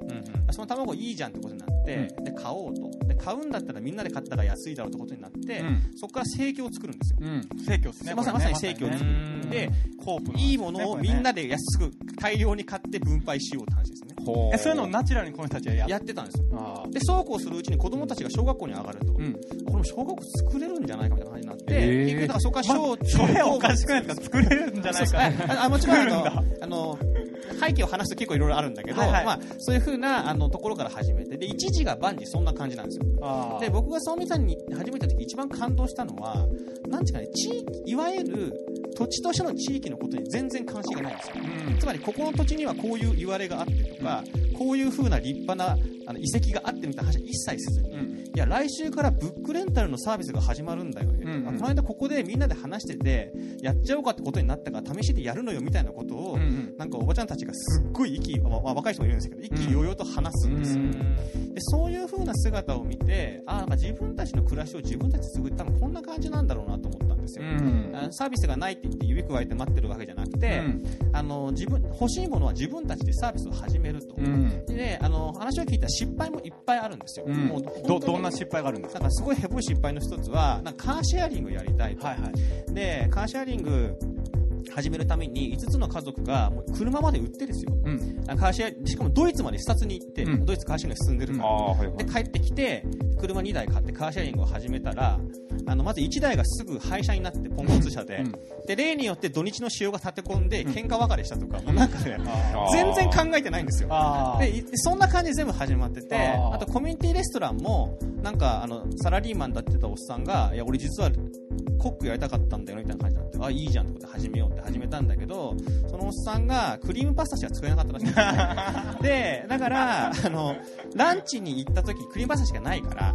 その卵いいじゃんってことになって、で買おうと。で買うんだったらみんなで買ったら安いだろうってことになって、うん。そこから生協を作るんですよ、うん。正教ですねまさにまさに生協を作る、うん。でコープの。いいものをみんなで安く大量に買って分配しようって話ですね。そういうのをナチュラルにこの人たちはやっやってたんですよでそうこうするうちに子供たちが小学校に上がると、うん。これも小学校作れるんじゃないかみたいな感じになって、へー。結局だからそこから小中それ高おかしくないですか。作れるんじゃないか (laughs) ああもちろんあの作るんだあの背景を話すと結構いろいろあるんだけど、はいはい。まあ、そういうふうなあのところから始めてで一時が万事そんな感じなんですよで僕が総務さんに始めた時一番感動したのはなんていうかね地域いわゆる土地としての地域のことに全然関心がないんですよ。うん。つまりここの土地にはこういう言われがあってとか、こういう風な立派なあの遺跡があってみたいな話は一切せずに、うん。いや来週からブックレンタルのサービスが始まるんだよね、うんうん。あこの間ここでみんなで話しててやっちゃおうかってことになったから試しでやるのよみたいなことを、うんうん。なんかおばちゃんたちがすっごい息、まあまあ若い人もいるんですけど意気揚々と話すんですよ、でそういう風な姿を見てあーまあ自分たちの暮らしを自分たちで作って多分こんな感じなんだろうなとですよ、うん。あサービスがないって言って指くわえて待ってるわけじゃなくて、うん。あの自分欲しいものは自分たちでサービスを始めると、うん。であの話を聞いたら失敗もいっぱいあるんですよ、うん。もうどどんな失敗があるんですか？なんかすごいヘボい失敗の一つはなんかカーシェアリングをやりたいと、はいはい。でカーシェアリング始めるために5つの家族がもう車まで売ってですよ。うん。あカーシェアしかもドイツまで視察に行って、うん。ドイツカーシェアリングが進んでるから、はいはい。で。帰ってきて車2台買ってカーシェアリングを始めたらあのまず1台がすぐ廃車になってポンコツ車で,、うん。で例によって土日の潮が立て込んでうん。喧嘩別れしたとか、もうなんかね全然考えてないんですよ。でいそんな感じで全部始まっててあとコミュニティレストランもなんかあのサラリーマンだってたおっさんがいや俺実はコックやりたかったんだよみたいな感じになってあいいじゃんってことで始めようって始めたんだけどそのおっさんがクリームパスタしか作れなかったらしいん (laughs) ですよねでだからあのランチに行った時クリームパスタしかないから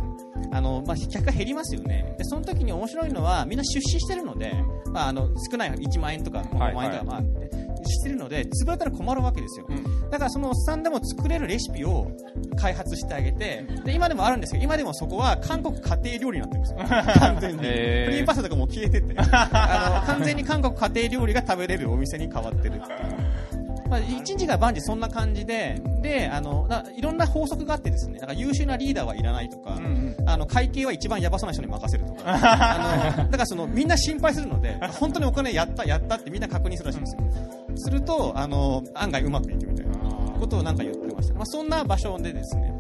あの、まあ、客が減りますよね。でその時に面白いのはみんな出資してるので、まあ、あの少ない1万円とか5万円とか、まあ、してるので潰れたら困るわけですよ、うん。だからそのおっさんでも作れるレシピを開発してあげてで今でもあるんですけど今でもそこは韓国家庭料理になってるんですよ。(laughs) 完全に、クリームパスタとかもう消えてて。あの完全に韓国家庭料理が食べれるお店に変わってるっていうまあ、一日が万事そんな感じで、で、あの、ないろんな法則があってですね、なんか優秀なリーダーはいらないとか、うんうんあの、会計は一番やばそうな人に任せるとか、(laughs) あの、だからその、みんな心配するので、本当にお金やった、やったってみんな確認するらしいんですよ。すると、あの、案外うまくいくみたいなことをなんか言ってました。まあ、そんな場所でですね、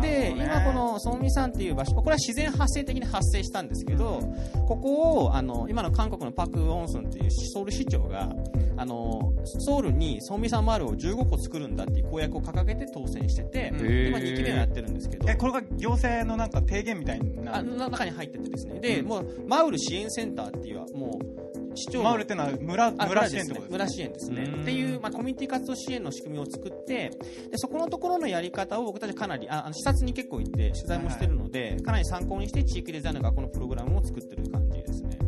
で、今このソンミさんっていう場所、これは自然発生的に発生したんですけど、ここを、あの、今の韓国のパク・ウォンスンっていうソウル市長が、あの、ソウルにソンミさんマールを15個作るんだっていう公約を掲げて当選してて、うん。今2期目をやってるんですけど、えこれが行政のなんか提言みたいなあの中に入っててですね、で、もう、マウル支援センターっていう、もう、市長のマウルってのは村あ村支援ってことです村支援ですね。うん。っていう、まあ、コミュニティ活動支援の仕組みを作ってでそこのところのやり方を僕たちかなりああの視察に結構行って取材もしてるので、かなり参考にして地域デザインの学校のプログラムを作ってる感じですね。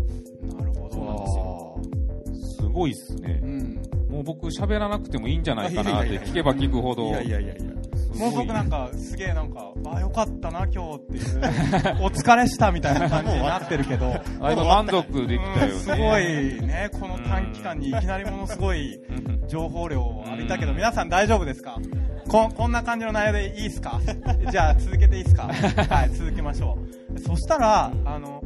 なるほど。そうなんですよすごいっすね。う。ん。もう僕喋らなくてもいいんじゃないかなって聞けば聞くほど。いやいやいやいやもう僕なんかすげえなんかあよかったな今日っていうお疲れしたみたいな感じになってるけど。あ今満足できたよね。うんすごいねこの短期間にいきなりものすごいうん。情報量を浴びたけどうん。皆さん大丈夫ですか？ここんな感じの内容でいいですか？じゃあ続けていいですか？(laughs) はい続けましょう。そしたらあの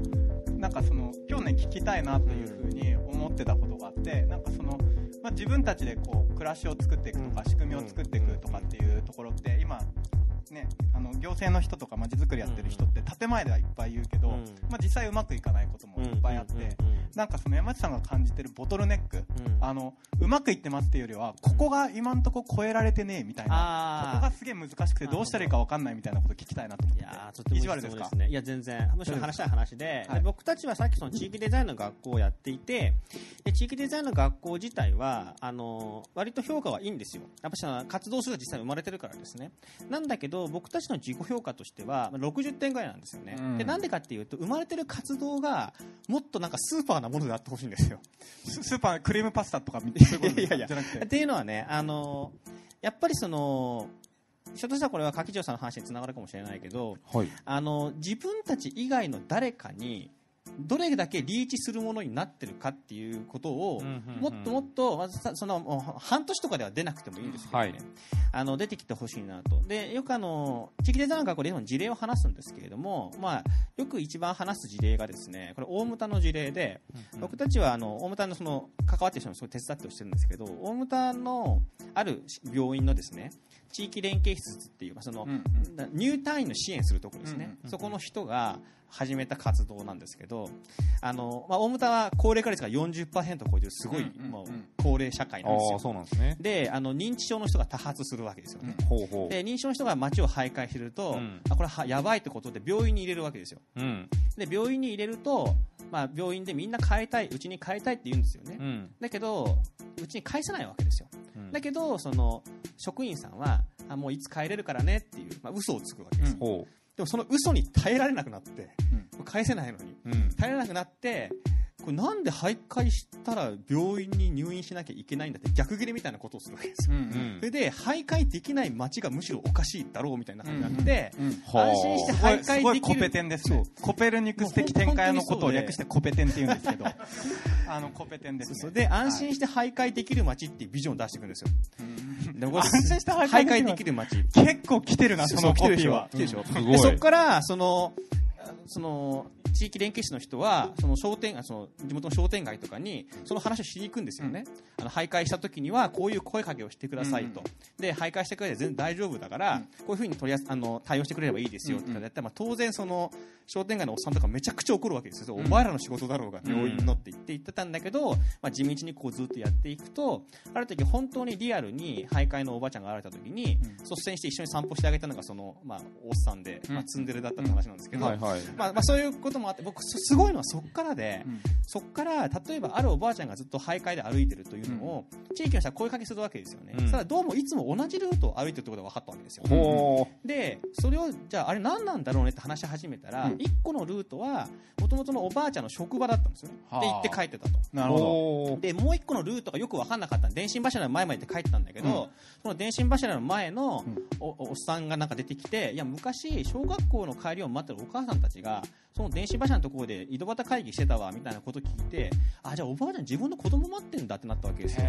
なんかその今日ね聞きたいなっていうふうに思ってたことがあってなんかその、まあ、自分たちでこう暮らしを作っていくとかうん。仕組みを作っていくとかっていうところって今ね、あの行政の人とか街づくりやってる人って建前ではいっぱい言うけど、うん。まあ、実際うまくいかないこともいっぱいあって、うんうんうんなんかその山内さんが感じてるボトルネック、うん。あのうまくいってますっていうよりはここが今んとこ超えられてねえみたいなここがすげえ難しくてどうしたらいいか分かんないみたいなこと聞きたいなと思って。いやーとても意地悪ですか？いや、全然。むしろ話したい話で、はい。で僕たちはさっきその地域デザインの学校をやっていて、で地域デザインの学校自体は、あのー割と評価はいいんですよ。やっぱりその活動数が実際生まれてるからですね。なんだけど、僕たちの自己評価としては、まあ60点ぐらいなんですよね。うんで、なんでかっていうと、生まれてる活動が、もっとなんかスーパーなものであってほしいんですよ。ススーパークリームパスタとかみたいなそういうことやいやじゃなくてっていうのはね、あのやっぱりその、ひょっとしたらこれは柿長さんの話につながるかもしれないけど、はい。あの自分たち以外の誰かにどれだけリーチするものになってるかっていうことを、もっともっと、その半年とかでは出なくてもいいんですけどね、はい。あの出てきてほしいなと。でよくあの地域デザインの学校での事例を話すんですけれども、まあ、よく一番話す事例がですねこれ大牟田の事例で、僕たちはあの大牟田のその関わってる人もすごい手伝ってをしてるんですけど大牟田のある病院のですね地域連携室っていう、まあその、うん入退院の支援するところですね、そこの人が始めた活動なんですけど、あのまあ、大牟田は高齢化率が40%を超えてるすごい、もう高齢社会なんですよ。そうなんですね。であの認知症の人が多発するわけですよね。ほうほで認知症の人が街を徘徊してると、うんあこれはやばいってことで病院に入れるわけですよ。で病院に入れると、まあ、病院でみんな帰りたいうちに帰りたいって言うんですよね。うん。だけどうちに返せないわけですよ。うんだけどその職員さんはあもういつ帰れるからねっていう、まあ、嘘をつくわけですよ、でもその嘘に耐えられなくなって返せないのにう。うん。耐えられなくなってこれなんで徘徊したら病院に入院しなきゃいけないんだって逆ギレみたいなことをするわけですよ、うんうん。それで徘徊できない街がむしろおかしいだろうみたいな話になって、うんはあ安心して徘徊できる。ペテンですね。コペルニクス的展開のことを略してコペテンって言うんですけど。(laughs) あのコペテンですね。そうで安心して徘徊できる街っていうビジョンを出していくんですよ、で安心して徘徘徊できる街。結構来てるなそのコピーは。来てるでしょ、すごい。でそこからそのその地域連携室の人はその商店あその地元の商店街とかにその話をしに行くんですよね、あの徘徊した時にはこういう声かけをしてくださいと、で徘徊してくれて全然大丈夫だから、こういうふうに取りやすあの対応してくれればいいですよってやったら、まあ、当然その商店街のおっさんとかめちゃくちゃ怒るわけですよ、お前らの仕事だろうが病院のって言って言ってたんだけど、まあ、地道にこうずっとやっていくとある時本当にリアルに徘徊のおばちゃんが現れた時に、率先して一緒に散歩してあげたのがその、まあ、おっさんで、まあ、ツンデレだったって話なんですけど、はいはい。まあまあ、そういうこともあって僕すすごいのはそこからで、うん。そこから例えばあるおばあちゃんがずっと徘徊で歩いてるというのを、地域の人は声かけするわけですよね、うん。ただどうもいつも同じルートを歩いてるってことが分かったわけですよ、ほでそれをじゃああれ何なんだろうねって話し始めたら、うん。1個のルートはもともとのおばあちゃんの職場だったんですよね。はあ。で行って帰ってたと。う。なるほど。ほでもう1個のルートがよく分かんなかった。電信柱の前まで行って帰ってたんだけど、うん。その電信柱の前のうん。おおっさんがなんか出てきていや昔小学校の帰りを待ってるお母さんたちがが、その電信柱のところで井戸端会議してたわみたいなこと聞いてあじゃあおばあちゃん自分の子供待ってんだってなったわけですよ。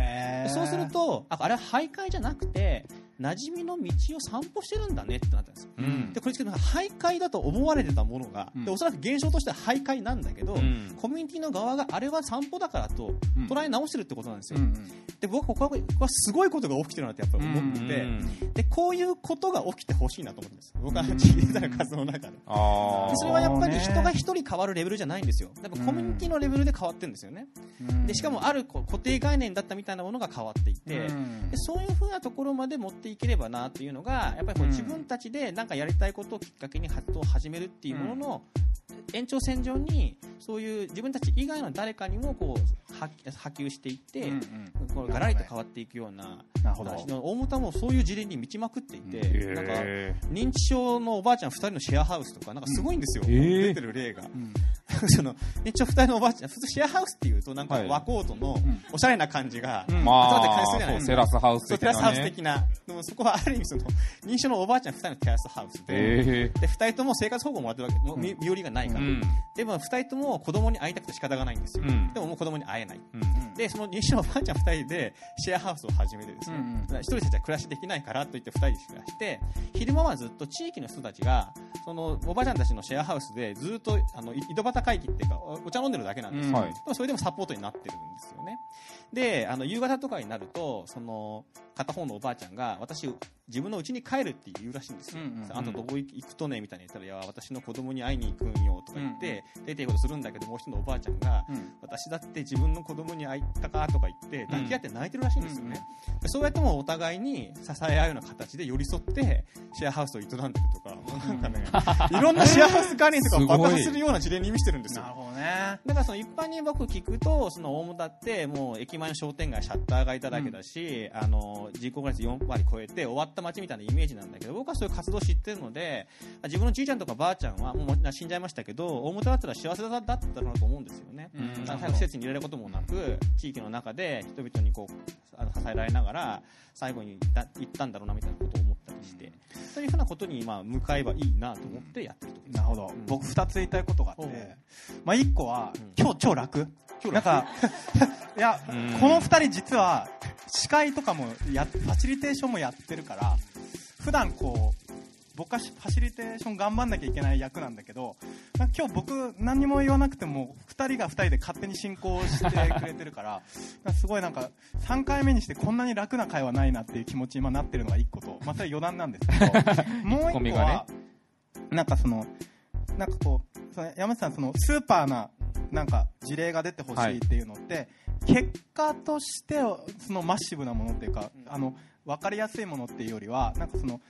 そうするとああれは徘徊じゃなくて馴染みの道を散歩してるんだねってなったんですよ。う。うん。でこれ徘徊だと思われてたものが、うん。でおそらく現象としては徘徊なんだけど、うん。コミュニティの側があれは散歩だからとうん。捉え直してるってことなんですよ、うんうん。で僕はここはすごいことが起きてるなってやっぱり思ってて、うんでこういうことが起きてほしいなと思ってます。僕は地域デザインの活動の中で。ああ。でそれはやっぱりね人が一人変わるレベルじゃないんですよ。やっぱコミュニティのレベルで変わってるんですよね。でしかもある固定概念だったみたいなものが変わっていて、うんでそういうふうなところまで持っていければなっていうのがやっぱりこううん自分たちで何かやりたいことをきっかけに活動を始めるっていうものの延長線上にそういう自分たち以外の誰かにもこう波波及していって、うんうん。こうガラリと変わっていくような話。の大牟田もそういう事例に満ちまくっていて、へなんかえ。認知症のおばあちゃん2人のシェアハウスとかなんかすごいんですよ、うん。えー。出てる例が。うん。(laughs) その認知症2人のおばあちゃん普通シェアハウスっていうとなんかはい和コートのん。おしゃれな感じが、集まって感じするじゃないあ、ですか。テラスハウス的そうテラスハウスなね。的な。でもそこはある意味その認知症のおばあちゃん2人のテラスハウスで,、えで2人とも生活保護もらってるわけもう身身寄りがないから、うん。でも2人とも子供に会いたくて仕方がないんですよ、うん。でももう子供に会えない。うん。でその認知症のおばあちゃん2人でシェアハウスを始めてですね、うんうん。だから一人じゃ暮らしできないからと言って2人で暮らして昼間はずっと地域の人たちがそのおばあちゃんたちのシェアハウスでずっとあのい井戸端会議っていうかおお茶飲んでるだけなんですよ、うん。はい。でもそれでもサポートになってるんですよね。であの夕方とかになるとその片方のおばあちゃんが私自分の家に帰るって言うらしいんですよ、うんうんうん。あんたどこ行くとねみたいに言ったらいや私の子供に会いに行くんよとか言って、出ていくことするんだけどもう一人のおばあちゃんが、うん。私だって自分の子供に会いたかとか言って抱き合って泣いてるらしいんですよね、でそうやってもお互いに支え合うような形で寄り添ってシェアハウスを営んでるとか、もうなんかねいろんなシェアハウス概念とかを爆発するような事例に見せてるんですよ。なるほどね。だからその一般に僕聞くとその大牟田ってもう駅前の商店街シャッター街だらけだし、あの人口率4割超えて終わった街みたいなイメージなんだけど僕はそういう活動を知ってるので自分のじいちゃんとかばあちゃんはもう死んじゃいましたけど大牟田だったら幸せだったろうなと思うんですよね。早く施設に入れることもなく地域の中で人々にこうあの支えられながら最後に行ったんだろうなみたいなことを思ったりして。そういうふうなことにまあ向かえばいいなと思ってやってるところです。なるほど。うん僕2つ言いたいことがあってまあ1個はうん。今日超楽なんか (laughs) いやうん。この2人実は司会とかもやファシリテーションもやってるから普段こう僕はファシリテーション頑張んなきゃいけない役なんだけど今日僕何にも言わなくても2人が2人で勝手に進行してくれてるからすごいなんか3回目にしてこんなに楽な会話ないなっていう気持ち今なってるのが1個と、まあ、それは余談なんですけど (laughs) もう1ツッコミがね。個は、なんかそのなんかこうその山内さんそのスーパーななんか事例が出てほしいっていうのって、結果としてそのマッシブなものっていうか、あの分かりやすいものっていうよりはなんかその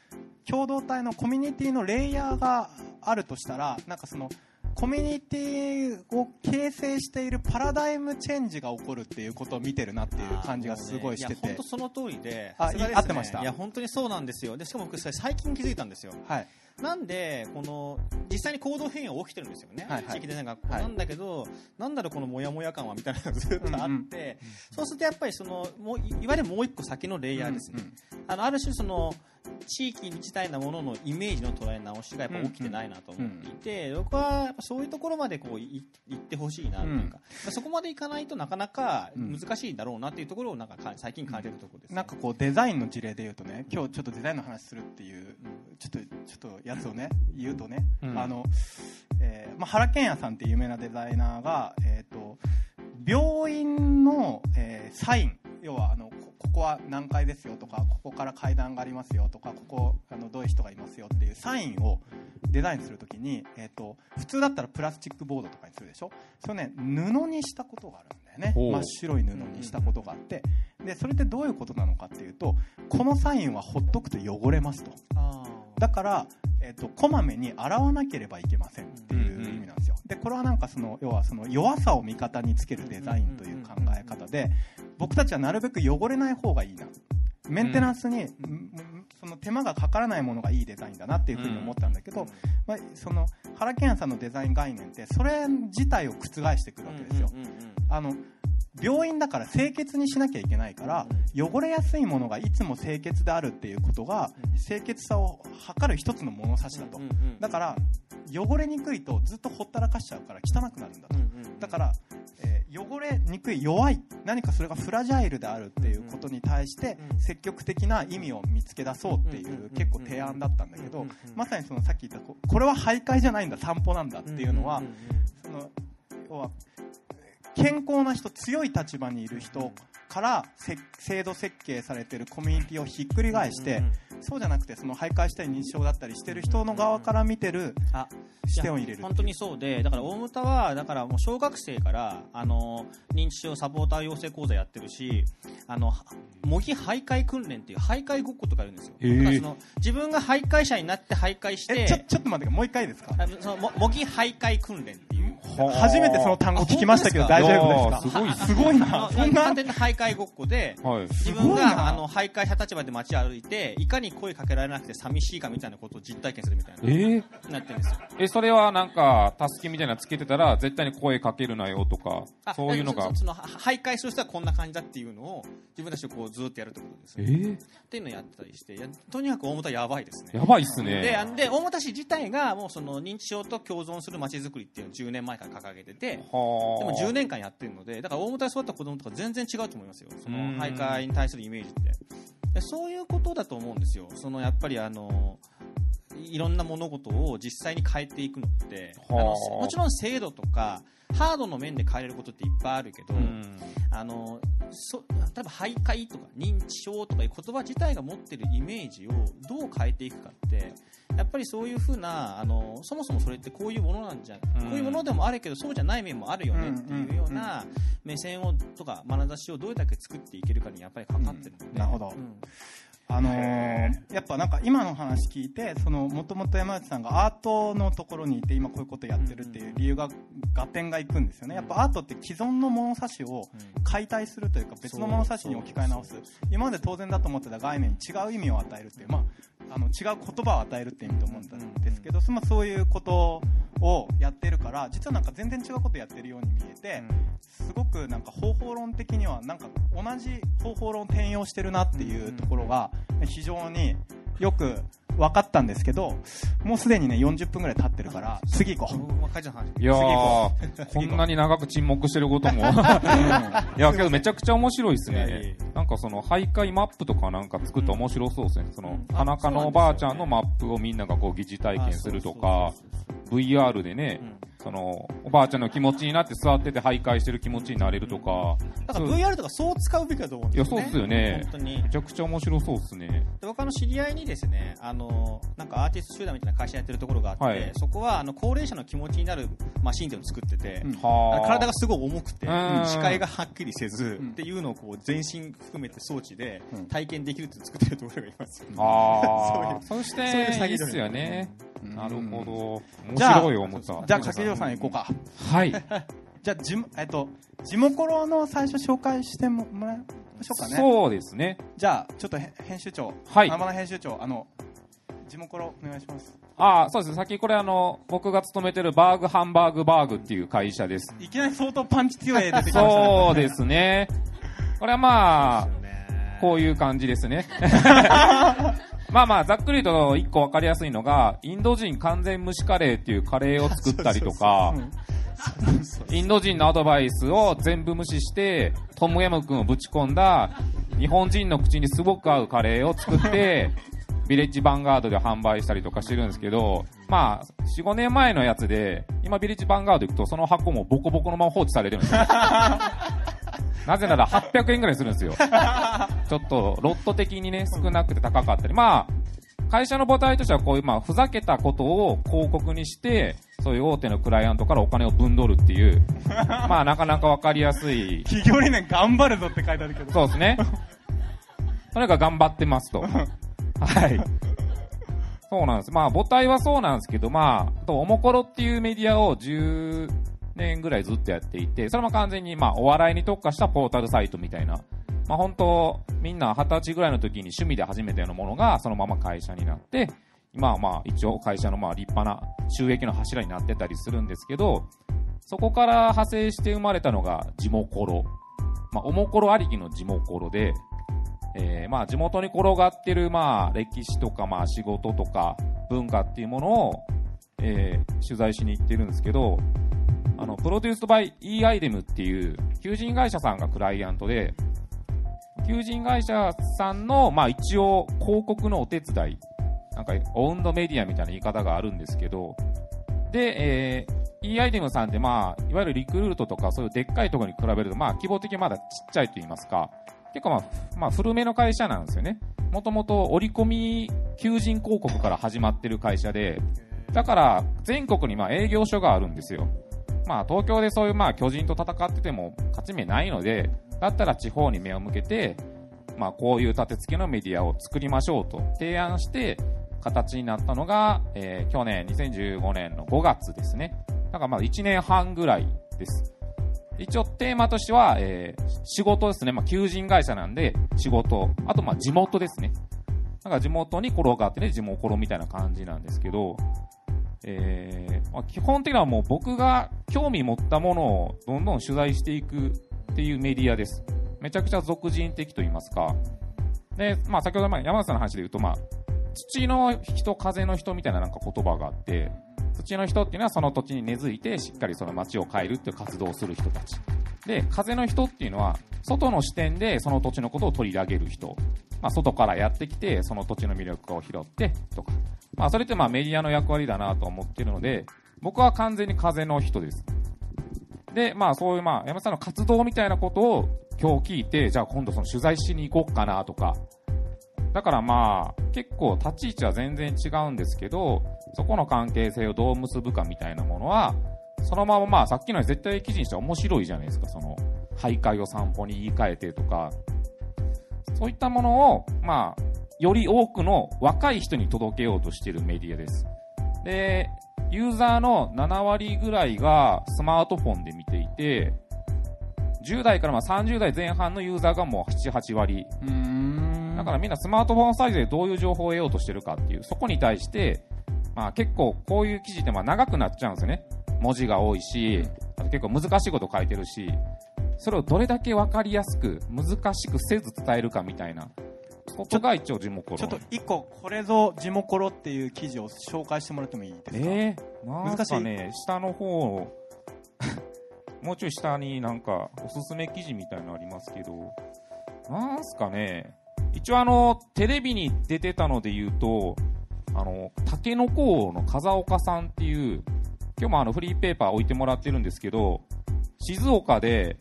共同体のコミュニティのレイヤーがあるとしたらなんかそのコミュニティを形成しているパラダイムチェンジが起こるっていうことを見てるなっていう感じがすごいしてて。や本当、その通りで、あねい合ってました？いや、本当にそうなんですよ。で、しかも僕、最近気づいたんですよ。はいなんで、この、実際に行動変容起きてるんですよね。はいはい地域デザイン学校。はいなんだけど、なんだろう、このモヤモヤ感はみたいなのがずっとあって、そうするとやっぱりその、もういいわゆるもう一個先のレイヤーですね。うんうんあの、ある種その、地域自体のもののイメージの捉え直しがやっぱ起きてないなと思っていて、僕はそういうところまでこうい行ってほしいなというか、そこまでいかないとなかなか難しいだろうなっていうところをなんかか最近感じるところです、ねなんかこうデザインの事例で言うとね今日ちょっとデザインの話するっていうちょっとやつをね言うとね、うん。あの、えーまあ、原健也さんっていう有名なデザイナーが、えー、と病院の、えーサイン要はあのこここは何階ですよとかここから階段がありますよとかここあのどういう人がいますよっていうサインをデザインするときに、えー、と普通だったらプラスチックボードとかにするでしょ？それをね布にしたことがあるんだよね。真っ白い布にしたことがあって。でそれってどういうことなのかっていうとこのサインはほっとくと汚れますとだから、えっとこまめに洗わなければいけませんっていう意味なんですよ。でこれはなんかその要はその弱さを味方につけるデザインという考え方で僕たちはなるべく汚れない方がいいな。メンテナンスに、ん。その手間がかからないものがいいデザインだなっていうふうに思ったんだけど、まあ、その原健也さんのデザイン概念ってそれ自体を覆してくるわけですよ、うんうんうん。あの病院だから清潔にしなきゃいけないから汚れやすいものがいつも清潔であるっていうことが清潔さを測る一つの物差しだと。だから汚れにくいとずっとほったらかしちゃうから汚くなるんだと。だから、えー汚れにくい弱い何かそれがフラジャイルであるっていうことに対してうん積極的な意味を見つけ出そうっていう結構提案だったんだけどまさにそのさっき言ったここれは徘徊じゃないんだ散歩なんだっていうのはその要は健康な人強い立場にいる人から制度設計されているコミュニティをひっくり返して、うんうん。そうじゃなくてその徘徊したり認知症だったりしてる人の側から見てるあ視点を入れる本当にそう。でだから大牟田はだからもう小学生からあの認知症サポーター養成講座やってるしあの模擬徘徊訓練っていう徘徊ごっことかあるんですよ、へー。だからその自分が徘徊者になって徘徊してえちょちょっと待ってもう一回ですか？あそのも模擬徘徊訓練っていう。初めてその単語聞きましたけどあ大本丈夫当ですか？ですごいあな。のそんな完全な徘徊ごっこではい。自分があの徘徊者立場で街歩いていかに声かけられなくて寂しいかみたいなことを実体験するみたいなえー、なってるんですよ。え、それはなんか、たすきみたいなのつけてたら、絶対に声かけるなよとかあ、そういうのが。そ。そのは徘徊する人はこんな感じだっていうのを自分たちでこうずっとやるってことですえね。ー、っていうのをやってたりしてとにかく大牟田やばいですね。やばいっすでね。あで大牟田市自体がもうその認知症と共存する街づくりっていうのを10年前から掲げててではもあ。10年間やってるのでだから大牟田で育った子供とか全然違うと思いますよ。そのうん。徘徊に対するイメージって。でそういうことだと思うんですよ。そのやっぱりあのいろんな物事を実際に変えていくのってあ。のはあもちろん制度とかハードの面で変えれることっていっぱいあるけど、うん。あのそ例えば徘徊とか認知症とかいう言葉自体が持ってるイメージをどう変えていくかってやっぱりそういうふうなあのそもそもそれってこういうものなんじゃ、うん。こういうものでもあるけどそうじゃない面もあるよねっていうような目線をとか眼差しをどれだけ作っていけるかにやっぱりかかってるので、うん。なるほど。うんあのーやっぱなんか今の話聞いてそのもともと山内さんがアートのところにいて今こういうことやってるっていう理由が合点がいくんですよね。やっぱアートって既存の物差しを解体するというか別の物差しに置き換え直す。今まで当然だと思ってた概念に違う意味を与えるっていう、まあ、あの違う言葉を与えるって意味と思うんですけど、そのそういうことをやってるから実はなんか全然違うことやってるように見えて、すごくなんか方法論的にはなんか同じ方法論を転用してるなっていうところが非常によく分かったんですけど、もうすでにね、40分ぐらい経ってるから、次行こう。いや次行ー、(laughs) こんなに長く沈黙してることも。(laughs) いや、けどめちゃくちゃ面白いですね。なんかその、徘徊マップとかなんか作って面白そうですね。そのうん、田中のおばあちゃんのマップをみんながこう疑似体験するとか、VR でね、その、おばあちゃんの気持ちになって座ってて徘徊してる気持ちになれるとか、だから VR とかそう使うべきだと思うんいや、ですよね。そうっすよね本。当にめ。ちゃくちゃ面白そうっすね。で僕あの知り合いにですね、あの、なんかアーティスト集団みたいな会社やってるところがあって、はいそこはあの高齢者の気持ちになるマシンっていうのを作ってて、うんはあ。体がすごい重くてうん視界がはっきりせず、うんっていうのをこう全身含めて装置でうん体験できるって作ってるところがいますよ、ああ、そ (laughs) しそういうて、詐欺いいっすよね。うんなるほど。面じゃあ白い思った。じゃあ、かけじょうさん行こうか。はい。(laughs) じゃあ、じも、えっと、ジモコロの最初紹介してもらいましょうかね。そうですね。じゃあ、ちょっとへ編集長。はい生の編集長、あの、ジモコロお願いします。ああ、そうです。さっきこれあの、僕が勤めてるバーグハンバーグバーグっていう会社です。いきなり相当パンチ強い絵出てきましたね。そうですね。(laughs) これはまあ、こういう感じですね。(laughs) まあまあ、ざっくりと一個わかりやすいのが、インド人完全蒸しカレーっていうカレーを作ったりとか、(laughs) インド人のアドバイスを全部無視して、トムヤムクンをぶち込んだ、日本人の口にすごく合うカレーを作って、(laughs) ビレッジヴァンガードで販売したりとかしてるんですけど、まあ、4、5年前のやつで、今ビレッジヴァンガード行くとその箱もボコボコのまま放置されてるんですよ。(laughs) なぜなら800円ぐらいするんですよ。(laughs) ちょっと、ロット的にね、少なくて高かったり。まあ、会社の母体としてはこういう、まあ、ふざけたことを広告にして、そういう大手のクライアントからお金を分取るっていう、(laughs) まあ、なかなかわかりやすい。企業理念頑張るぞって書いてあるけど。そうですね。とにかく頑張ってますと。はい。そうなんです。まあ、母体はそうなんですけど、まあ、あと、おもころっていうメディアを10年ぐらいずっとやっていて、それも完全に、まあ、お笑いに特化したポータルサイトみたいな。まあ、本当みんな二十歳ぐらいの時に趣味で始めたようなものが、そのまま会社になって、今はまあ、一応会社のまあ、立派な収益の柱になってたりするんですけど、そこから派生して生まれたのが、地モコロ。まあ、おもころありきの地モコロで、えーまあ、地元に転がってる、まあ、歴史とか、まあ、仕事とか、文化っていうものを、えー取材しに行ってるんですけど、あの、プロデュースバイ e アイデムっていう、求人会社さんがクライアントで、求人会社さんの、まあ、一応、広告のお手伝い、なんか、オウンドメディアみたいな言い方があるんですけど、で、えー、e アイデムさんって、まあ、いわゆるリクルートとか、そういうでっかいところに比べると、まあ、規模的にまだちっちゃいと言いますか、結構まあ、まあ、古めの会社なんですよね。もともと折り込み求人広告から始まってる会社で、だから全国にまあ営業所があるんですよ。まあ東京でそういうまあ巨人と戦ってても勝ち目ないので、だったら地方に目を向けて、まあこういう立て付けのメディアを作りましょうと提案して、形になったのが、えー去年2015年の5月ですね。だからまあ1年半ぐらいです。一応テーマとしては、えー仕事ですね。まあ、求人会社なんで、仕事。あと、まあ、地元ですね。なんか地元に転がってね、地元みたいな感じなんですけど、えーまあ、基本的にはもう僕が興味持ったものをどんどん取材していくっていうメディアです。めちゃくちゃ俗人的と言いますか。で、まあ、先ほど山田さんの話で言うと、まあ、土の人、風の人みたいななんか言葉があって、土の人っていうのはその土地に根付いてしっかりその街を変えるっていう活動をする人たち。で、風の人っていうのは、外の視点でその土地のことを取り上げる人。まあ、外からやってきて、その土地の魅力を拾って、とか。まあ、それってまあメディアの役割だなと思ってるので、僕は完全に風の人です。で、まあ、そういうまあ、山さんの活動みたいなことを今日聞いて、じゃあ今度その取材しに行こうかなとか。だからまあ、結構立ち位置は全然違うんですけど、そこの関係性をどう結ぶかみたいなものは、そのまままあさっきの絶対記事にしては面白いじゃないですか、その、徘徊を散歩に言い換えてとか、そういったものを、まあ、より多くの若い人に届けようとしているメディアです。で、ユーザーの7割ぐらいがスマートフォンで見ていて、10代からまあ30代前半のユーザーがもう7、8割。うーん。だからみんなスマートフォンサイズでどういう情報を得ようとしてるかっていう、そこに対して、まあ結構こういう記事ってまあ長くなっちゃうんですよね。文字が多いし、あと結構難しいこと書いてるし、それをどれだけわかりやすく、難しくせず伝えるかみたいな。こっちが一応地元ちょっと一個、これぞ地モコロっていう記事を紹介してもらってもいいですか？えー、なんかね、下の方、(laughs) もうちょい下になんかおすすめ記事みたいなのありますけど、なんすかね、一応あの、テレビに出てたので言うと、あの、タケノコ王の風岡さんっていう、今日もあのフリーペーパー置いてもらってるんですけど、静岡で、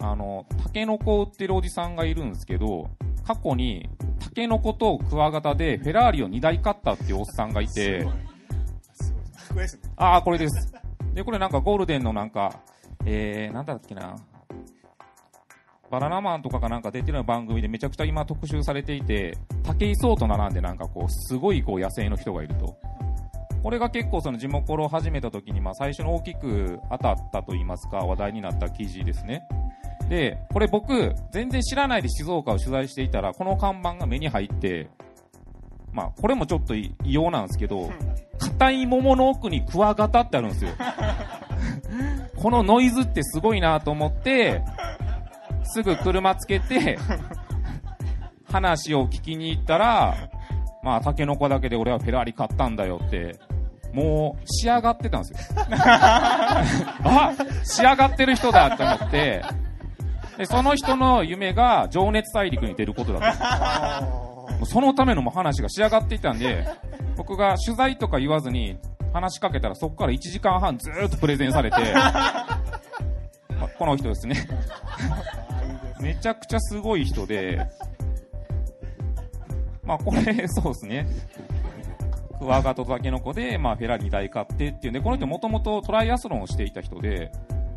あの、タケノコを売ってるおじさんがいるんですけど、過去に、タケノコとクワガタでフェラーリを2台買ったっていうおっさんがいて、これですね。ああ、これです。で、これなんかゴールデンのなんか、えー、なんだっけな。バナナマンとかがなんか出てる番組でめちゃくちゃ今特集されていて、武井壮と並んでなんかこう、すごいこう野生の人がいると。これが結構その地元を始めた時にまあ最初の大きく当たったと言いますか話題になった記事ですね。で、これ僕、全然知らないで静岡を取材していたら、この看板が目に入って、まあ、これもちょっと異様なんですけど、硬い桃の奥にクワガタってあるんですよ。(laughs) このノイズってすごいなと思って、すぐ車つけて、(laughs) 話を聞きに行ったら、まあ、タケノコだけで俺はフェラーリ買ったんだよって、もう仕上がってたんですよ。(laughs) あ仕上がってる人だと思って、で、その人の夢が情熱大陸に出ることだったんですそのためのもう話が仕上がっていたんで、僕が取材とか言わずに話しかけたらそこから1時間半ずーっとプレゼンされて、ま (laughs) この人ですね。めちゃくちゃすごい人で、まあこれ、そうですね。クワガタとタケノコで、まあフェラーリ2台買ってっていうんで、この人もともとトライアスロンをしていた人で、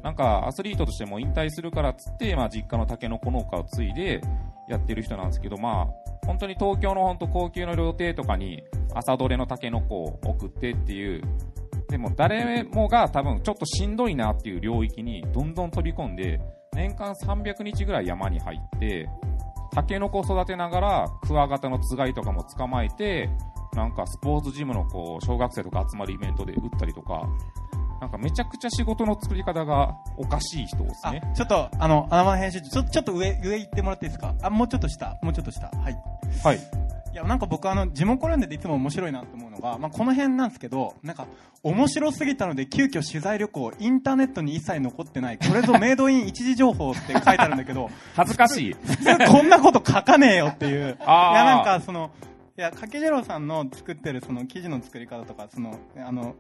なんかアスリートとしても引退するからっつって、まあ実家のタケノコ農家を継いでやってる人なんですけど、まあ本当に東京の本当高級の料亭とかに朝どれのタケノコを送ってっていう、でも誰もが多分ちょっとしんどいなっていう領域にどんどん飛び込んで、年間300日ぐらい山に入って、タケノコを育てながらクワガタのつがいとかも捕まえて、なんかスポーツジムのこう小学生とか集まるイベントで打ったりとか、なんかめちゃくちゃ仕事の作り方がおかしい人ですあね。、ちょっと、あの、アナマン編集長、ちょ、ちょっと上、上行ってもらっていいですか？あ、もうちょっと下、もうちょっと下。はい。はい。いや、なんか僕あの、ジモコレンデでいつも面白いなと思うのが、まあ、この辺なんですけど、なんか、面白すぎたので、急遽取材旅行、インターネットに一切残ってない、これぞメイドイン (laughs) 一時情報って書いてあるんだけど、恥ずかしい。普通こんなこと書かねえよっていう。(laughs) いや、なんかその、いや、かけじろうさんの作ってるその記事の作り方とか、その、あの、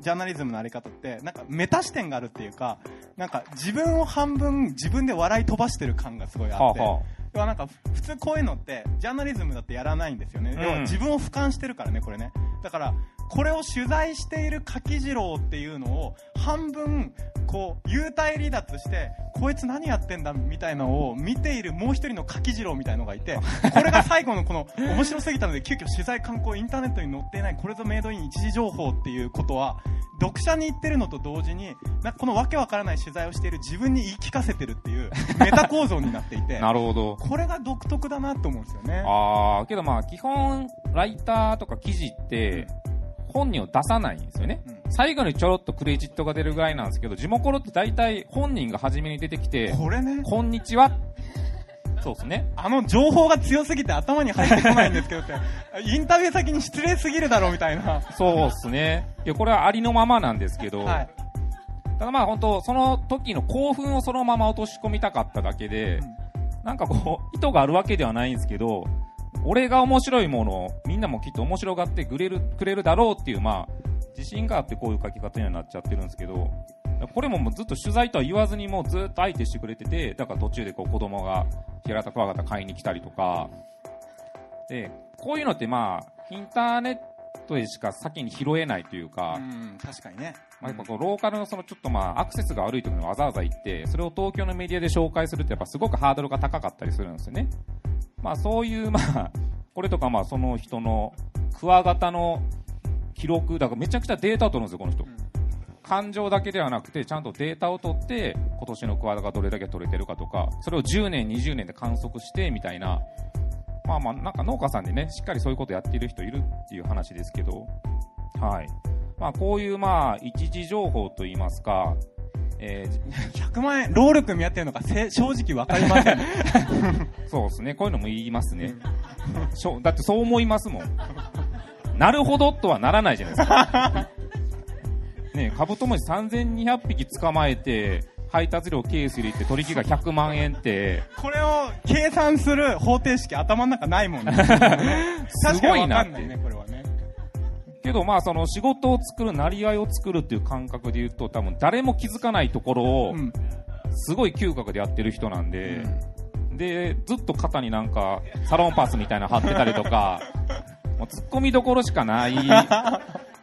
ジャーナリズムのあり方って、なんかメタ視点があるっていうか、なんか自分を半分自分で笑い飛ばしてる感がすごいあって、はあはあ要はなんか普通こういうのってジャーナリズムだってやらないんですよね、うん。要は自分を俯瞰してるからねこれね。だからこれを取材している柿次郎っていうのを半分こう幽体離脱してこいつ何やってんだみたいなのを見ているもう一人の柿次郎みたいのがいて (laughs) これが最後のこの面白すぎたので急遽取材観光インターネットに載っていないこれぞメイドイン一時情報っていうことは読者に言ってるのと同時にこのわけわからない取材をしている自分に言い聞かせてるっていうメタ構造になっていてなるほど。これが独特だなと思うんですよね。あー、けどまあ基本、ライターとか記事って、本人を出さないんですよね。うん最後にちょろっとクレジットが出るぐらいなんですけど、地元って大体本人が初めに出てきて、これね、こんにちは。そうですね。あの情報が強すぎて頭に入ってこないんですけどって、(laughs) インタビュー先に失礼すぎるだろうみたいな。そうですね。いや、これはありのままなんですけど、はい。ただまあ本当、その時の興奮をそのまま落とし込みたかっただけで、なんかこう、意図があるわけではないんですけど、俺が面白いものをみんなもきっと面白がってくれる、くれるだろうっていう、まあ、自信があってこういう書き方にはなっちゃってるんですけど、これももうずっと取材とは言わずにもうずっと相手してくれてて、だから途中でこう子供が平田クワガタ買いに来たりとか、で、こういうのってまあ、インターネットでしか先に拾えないというか、うん、確かにね。まあ、やっぱこうローカルのそのちょっとまあアクセスが悪いところにわざわざ行って、それを東京のメディアで紹介するってやっぱすごくハードルが高かったりするんですよね。まあそういうまあ、これとかまあその人のクワガタの記録、だからめちゃくちゃデータを取るんですよ、この人。感情だけではなくて、ちゃんとデータを取って、今年のクワガタがどれだけ取れてるかとか、それを10年、20年で観測してみたいな、まあまあ、なんか農家さんでね、しっかりそういうことやっている人いるっていう話ですけど、はい。まあこういうまあ、一時情報といいますか、えー100万円、労力見合ってるのかせ正直わかりません。(laughs) そうですね。こういうのも言いますね。しょだってそう思いますもん。なるほどとはならないじゃないですか。ねカブトムシ3200匹捕まえて、配達料ケース入れて取引が100万円って、これを計算する方程式頭の中ないもんね。(laughs) すごいなってね。けどまあその仕事を作る、なりわいを作るっていう感覚で言うと、多分誰も気づかないところをう、ん。すごい嗅覚でやってる人なんで、で、ずっと肩になんか、サロンパスみたいなの貼ってたりとか、(laughs) もう突っ込みどころしかない。(laughs)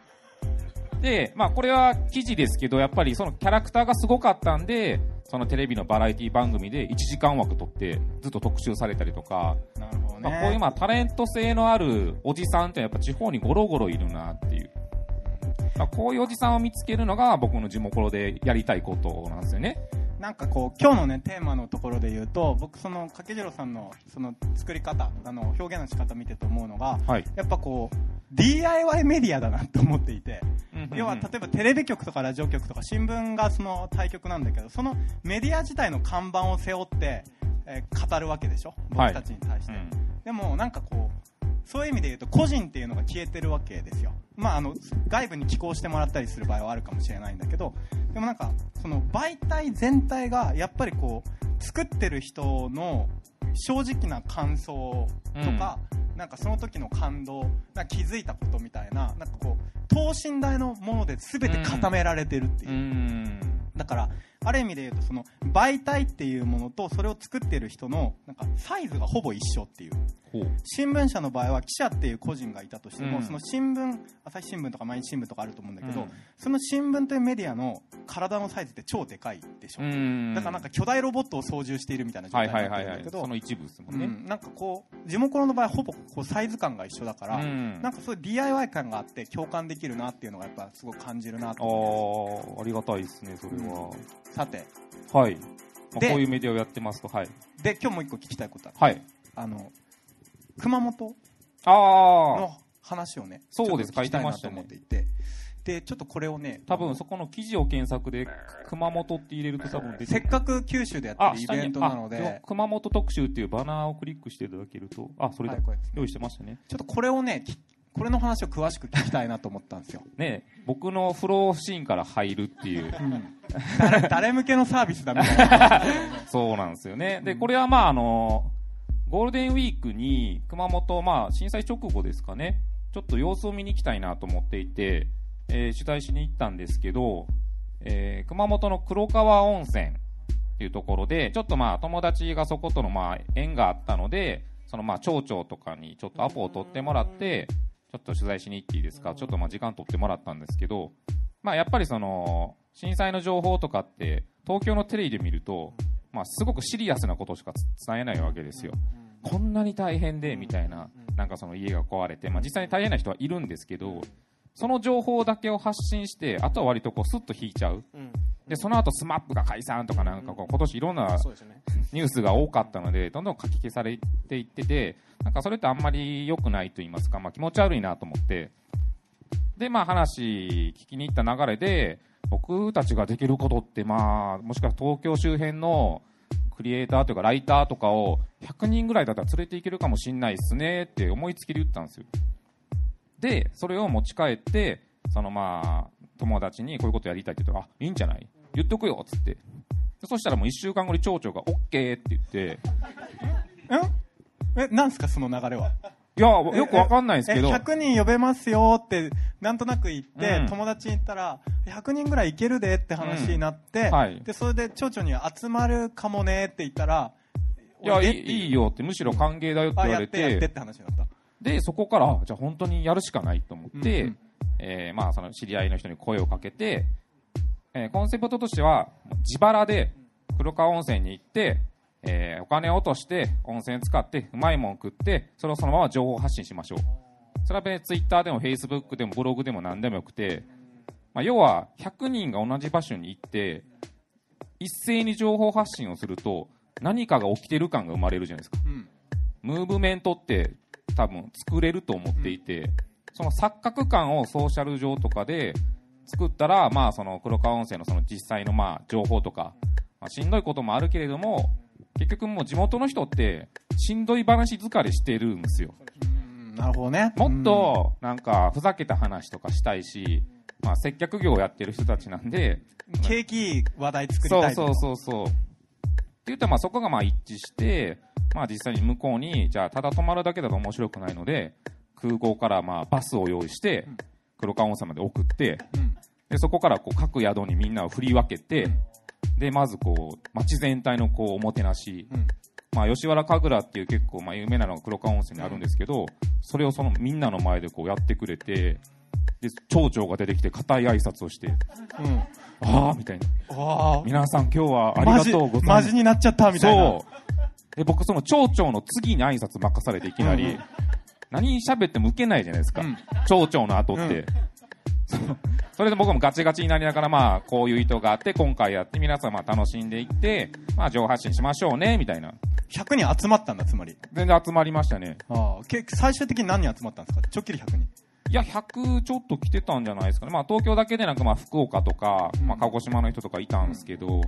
で、まあこれは記事ですけど、やっぱりそのキャラクターがすごかったんで、そのテレビのバラエティ番組で1時間枠取ってずっと特集されたりとか、なるほどね。まあこういうまあタレント性のあるおじさんってやっぱ地方にゴロゴロいるなっていう。まあこういうおじさんを見つけるのが僕の地元でやりたいことなんですよね。なんかこう今日のねテーマのところで言うと僕その掛次郎さんのその作り方あの表現の仕方見てて思うのがはい。やっぱこう DIY メディアだなって思っていて。要は例えばテレビ局とかラジオ局とか新聞がその対局なんだけどそのメディア自体の看板を背負って、えー語るわけでしょ？僕たちに対して、うん。でもなんかこうそういう意味で言うと個人っていうのが消えてるわけですよ。まああの外部に寄稿してもらったりする場合はあるかもしれないんだけどでもなんかその媒体全体がやっぱりこう作ってる人の正直な感想とか、なんかその時の感動なんか気づいたことみたいななんかこう等身大のもので全て固められてるっていうう、ん。だからある意味で言うとその媒体っていうものとそれを作ってる人のなんかサイズがほぼ一緒っていう。新聞社の場合は記者っていう個人がいたとしても、うん。その新聞朝日新聞とか毎日新聞とかあると思うんだけど、うん。その新聞というメディアの体のサイズって超でかいでしょ、うん。だからなんか巨大ロボットを操縦しているみたいな状は態なってるんだけど、その一部ですもうんね。ん。なんかこう地元の場合ほぼこうサイズ感が一緒だから、うん。なんかそういう DIY 感があって共感できるなっていうのがやっぱすごく感じるなと思ってああ、ありがたいですね、それは。さて。はい。まあでこういうメディアをやってますと、はい。で今日もう一個聞きたいことある。はい。あの熊本ああ、の話をねそうです。書いてましたね思っていて。でちょっとこれをね多分そこの記事を検索で、熊本って入れると多分出てせっかく九州でやってあ、るイベントなのあで熊本特集っていうバナーをクリックしていただけると、あ、それだ。はい用意してましたね。ちょっとこれをねきこれの話を詳しく聞きたいなと思ったんですよ、ね、僕のフローシーンから入るっていう。うん、誰誰向けのサービスだみたいな。(laughs) そうなんですよね。で、これはまああの、ゴールデンウィークに熊本、まあ震災直後ですかね、ちょっと様子を見に行きたいなと思っていて、えー取材しに行ったんですけど、えー熊本の黒川温泉っていうところで、ちょっとまあ友達がそことのまあ縁があったので、そのまあ町長とかにちょっとアポを取ってもらって、ちょっと取材しに行っていいですか？ちょっとまあ時間取ってもらったんですけど、まあやっぱりその、震災の情報とかって、東京のテレビで見ると、まあすごくシリアスなことしか伝えないわけですよ。こんなに大変で、みたいな、なんかその家が壊れて、まあ実際に大変な人はいるんですけど、その情報だけを発信して、あとは割とこうスッと引いちゃう。うんで、その後 SMAP が解散とかなんかこう今年いろんな。ニュースが多かったので、どんどんかき消されていってて、なんかそれってあんまり良くないと言いますか、まあ気持ち悪いなと思って、で、まあ話聞きに行った流れで、僕たちができることって、まあ、もしかしたら東京周辺のクリエイターというかライターとかを100人ぐらいだったら連れていけるかもしんないっすねって思いつきで言ったんですよ。で、それを持ち帰って、そのまあ、友達にこういうことやりたいって言ったら、あ、いいんじゃない？言っとくよっつって。でそしたらもう1週間後に町長が OK って言って、んえなんすかその流れは？いや、よくわかんないですけど、え100人呼べますよってなんとなく言って、うん。友達に言ったら100人ぐらいいけるでって話になって、うん。はい。でそれで町長には集まるかもねって言ったらいや、いいよって、むしろ歓迎だよってあ言われやってやってて、って話になった。で、そこから、あじゃあ本当にやるしかないと思って、うんうん。えーまあ、その知り合いの人に声をかけて、えーコンセプトとしては、自腹で黒川温泉に行って、えーお金を落として、温泉使って、うまいもん食って、それをそのまま情報発信しましょう。それは別にツイッターでもフェイスブックでもブログでも何でもよくて、まあ、要は100人が同じ場所に行って、一斉に情報発信をすると、何かが起きてる感が生まれるじゃないですか。うんムーブメントって多分作れると思っていて、その錯覚感をソーシャル上とかで作ったら、まあ、その黒川温泉のその実際のまあ情報とか、まあ、しんどいこともあるけれども、結局もう地元の人って、しんどい話疲れしてるんですよ。うんなるほどね。もっと、なんか、ふざけた話とかしたいし、まあ、接客業をやってる人たちなんで、うん、景気いい話題作りそうたいとそうそうそう。って言って、まあ、そこがまあ一致して、まあ、実際に向こうに、じゃあ、ただ泊まるだけだと面白くないので、空港からまあバスを用意して、黒川温泉まで送って、うん。でそこからこう各宿にみんなを振り分けて、でまずこう街全体のこうおもてなし、うん。まあ、吉原神楽っていう結構まあ有名なのが黒川温泉にあるんですけど、それをそのみんなの前でこうやってくれてで町長が出てきて固い挨拶をしてうん。ああみたいな。わあ。皆さん今日はありがとうございマます。ジになっちゃったみたいな。そう。で僕その町長の次に挨拶任されていきなり、うん何喋っても受けないじゃないですか、うん町長の後って、うん (laughs) それで僕もガチガチになりながら、まあ、こういう意図があって、今回やって、皆さんまあ楽しんでいって、まあ、情報発信しましょうね、みたいな。100人集まったんだ、つまり。全然集まりましたね。ああ。け最終的に何人集まったんですか？ちょっきり100人。いや、100ちょっと来てたんじゃないですかね。まあ、東京だけでなく、まあ、福岡とか、まあ、鹿児島の人とかいたんですけど、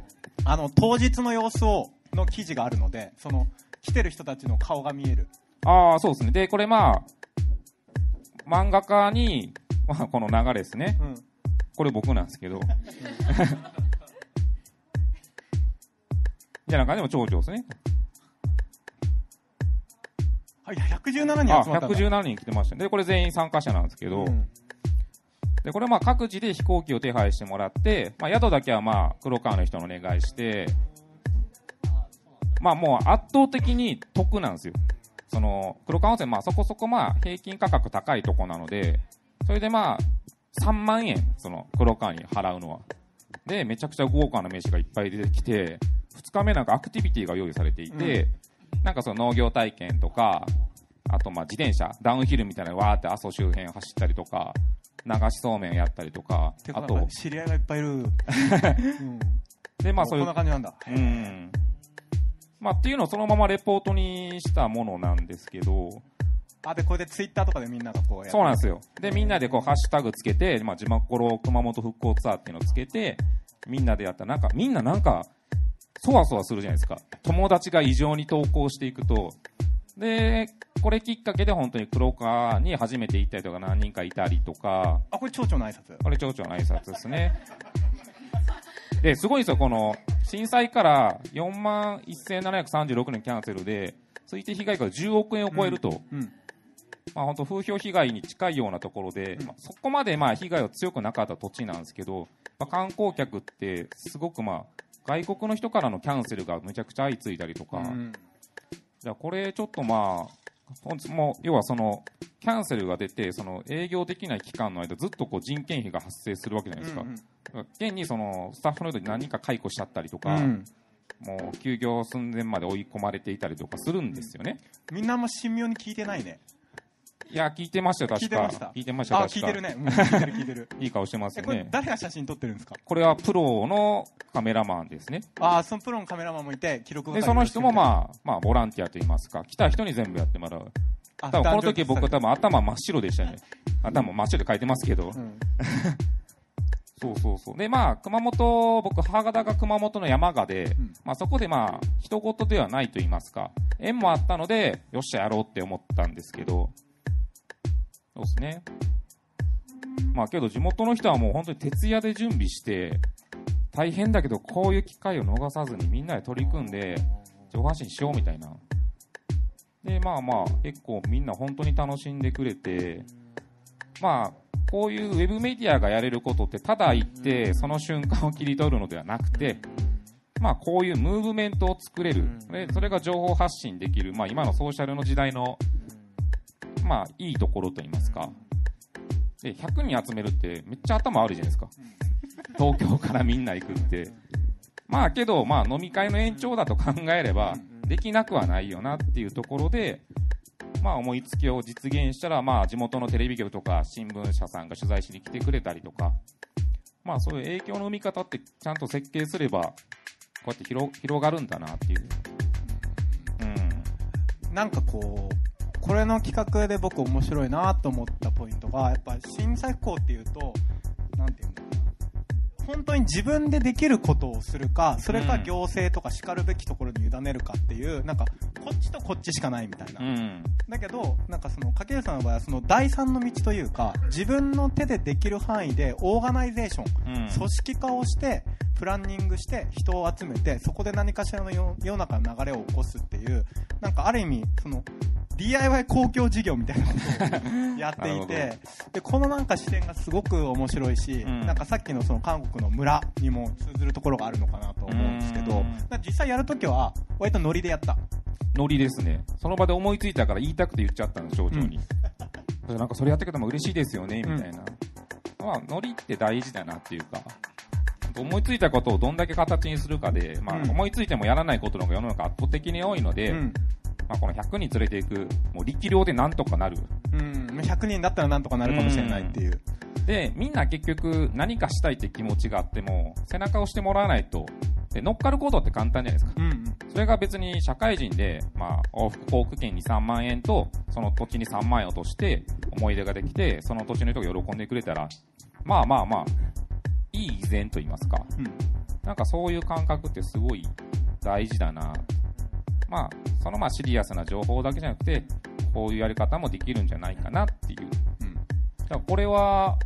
あの、当日の様子を、の記事があるので、その、来てる人たちの顔が見える。ああ、そうですね。で、これまあ、漫画家に、まあ、この流れですね。うん。これ僕なんですけど。(laughs) じゃな感じでも町長ですね。あ、いや、117人あ、集まったんだ。117人来てました。で、これ全員参加者なんですけど、うんで、これまあ各自で飛行機を手配してもらって、まあ宿だけはまあ黒川の人のお願いして、まあもう圧倒的に得なんですよ。その、黒川温泉まあそこそこまあ平均価格高いとこなので、それでまあ3万円、その黒川に払うのは。で、めちゃくちゃ豪華な名刺がいっぱい出てきて、2日目なんかアクティビティが用意されていて、なんかその農業体験とか、あとまあ自転車、ダウンヒルみたいなのわーって阿蘇周辺走ったりとか、流しそうめんやったりとか、あと知り合いがいっぱいいる。(laughs) うん。でまあそういうこんな、感じなんだ。うん。まあっていうのをそのままレポートにしたものなんですけど、あ、で、これでツイッターとかでみんながこうやそうなんですよ。で、みんなでこうハッシュタグつけて、まあ地元熊本復興ツアーっていうのをつけて、みんなでやったら、なんか、みんななんか、そわそわするじゃないですか。友達が異常に投稿していくと。で、これきっかけで本当に黒川に初めて行ったりとか何人かいたりとか、あ、これ町長の挨拶。これ町長の挨拶ですね。で、すごいんですよ、この、震災から4万1736年キャンセルで、推定被害が10億円を超えると、うん。まあ本当風評被害に近いようなところで、まあ、そこまでまあ被害は強くなかった土地なんですけど、まあ、観光客ってすごくまあ外国の人からのキャンセルがむちゃくちゃ相次いだりとか、うん。じゃあこれちょっとまあ、もう要はそのキャンセルが出て、その営業できない期間の間ずっとこう人件費が発生するわけじゃないですか。うんうん現にそのスタッフの人に何人か解雇しちゃったりとか、うんもう休業寸前まで追い込まれていたりとかするんですよね。みんなあんま神妙に聞いてないね。いや、聞いてましたよ、確か。聞いてました？聞いてました、あ、確か。聞いてるね。うん聞いてる聞いてる。(laughs) いい顔してますね。誰が写真撮ってるんですか？これはプロのカメラマンですね。あ、そのプロのカメラマンもいて、記録で、その人もあ、まあ、まあ、ボランティアといいますか、来た人に全部やってもらう。あ多分この時僕多分頭真っ白でしたね。頭真っ白で書いてますけど。うん (laughs) そうそうそう。で、まあ、熊本、僕、母方が熊本の山鹿で、んまあそこでまあ、人事ではないと言いますか、縁もあったので、よっしゃやろうって思ったんですけど、そうですね。まあけど地元の人はもう本当に徹夜で準備して、大変だけどこういう機会を逃さずにみんなで取り組んで、上半身しようみたいな。で、まあまあ、結構みんな本当に楽しんでくれて、まあ、こういうウェブメディアがやれることって、ただ行って、その瞬間を切り取るのではなくて、まあ、こういうムーブメントを作れる。でそれが情報発信できる。まあ、今のソーシャルの時代の、まあ、いいところと言いますか。で、100人集めるってめっちゃ頭悪いじゃないですか。東京からみんな行くって。まあ、けど、まあ、飲み会の延長だと考えれば、できなくはないよなっていうところで、まあ、思いつきを実現したら、まあ、地元のテレビ局とか新聞社さんが取材しに来てくれたりとか、まあ、そういう影響の生み方ってちゃんと設計すれば、こうやって広広がるんだなっていう。うん。なんかこう、これの企画で僕面白いなと思ったポイントが、やっぱ震災復興っていうと、なんていうんだろうな。本当に自分でできることをするか、それかうん行政とか叱るべきところに委ねるかっていう、なんか、こっちとこっちしかないみたいな。うん。だけど、なんかその、掛さんの場合はその第三の道というか、自分の手でできる範囲でオーガナイゼーション、うん。組織化をして、プランニングして、人を集めて、そこで何かしらの世世の中の流れを起こすっていう、なんかある意味、その、DIY 公共事業みたいなことをやっていなて、で、このなんか視点がすごく面白いし、うんなんかさっきのその韓国の村にも通ずるところがあるのかなと思うんですけど、実際やるときは、割とノリでやった？ノリですね。その場で思いついたから言いたくて言っちゃったの、省庁に。なんかそれやってくれても嬉しいですよね、みたいな。まあ、ノリって大事だなっていうか、思いついたことをどんだけ形にするかで、まあ、うん思いついてもやらないことの方が世の中圧倒的に多いので、うん。まあ、この100人連れていく、もう力量でなんとかなる。うん。100人だったらなんとかなるかもしれないっていう。で、みんな結局何かしたいって気持ちがあっても、背中を押してもらわないと、で乗っかることって簡単じゃないですか。うん。それが別に社会人で、まあ、往復航空券に3万円と、その土地に3万円落として、思い出ができて、その土地の人が喜んでくれたら、まあまあまあ、いい依然と言いますか。うん。なんかそういう感覚ってすごい大事だな。まあ、そのまあシリアスな情報だけじゃなくて、こういうやり方もできるんじゃないかなっていう。うん。だからこれは、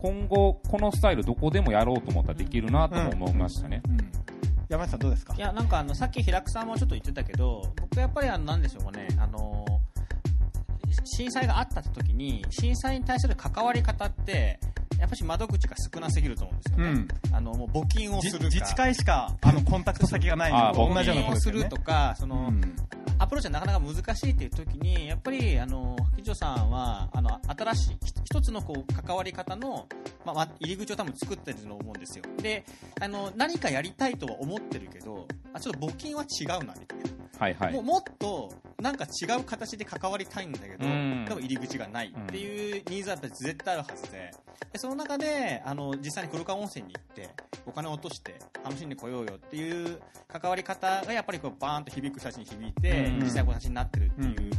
今後、このスタイルどこでもやろうと思ったらできるなとも思いましたね。うん。山内さんどうですか？いや、なんかあの、さっき平久さんもちょっと言ってたけど、僕やっぱりあの、なんでしょうかね、あの、震災があった時に、震災に対する関わり方って、やっぱし窓口が少なすぎると思うんですよね。うんあの、もう募金をじするか。自治会しか、あの、コンタクト先がないのと同じような募金をすることですよね。とか、その、うんアプローチはなかなか難しいっていう時に、やっぱり、あの、白鳥さんは、あの、新しい、ひ一つのこう、関わり方の、まあまあ、入り口を多分作ってると思うんですよ。で、あの、何かやりたいとは思ってるけど、あ、ちょっと募金は違うな、みたいな。はいはいもう。もっとなんか違う形で関わりたいんだけど、うん。でも入り口がないっていうニーズはやっぱり絶対あるはずで。でその中であの実際に黒川温泉に行ってお金を落として楽しんでこようよっていう関わり方がやっぱりこうバーンと響く人たちに響いて、うん。実際こう形になってるっていう、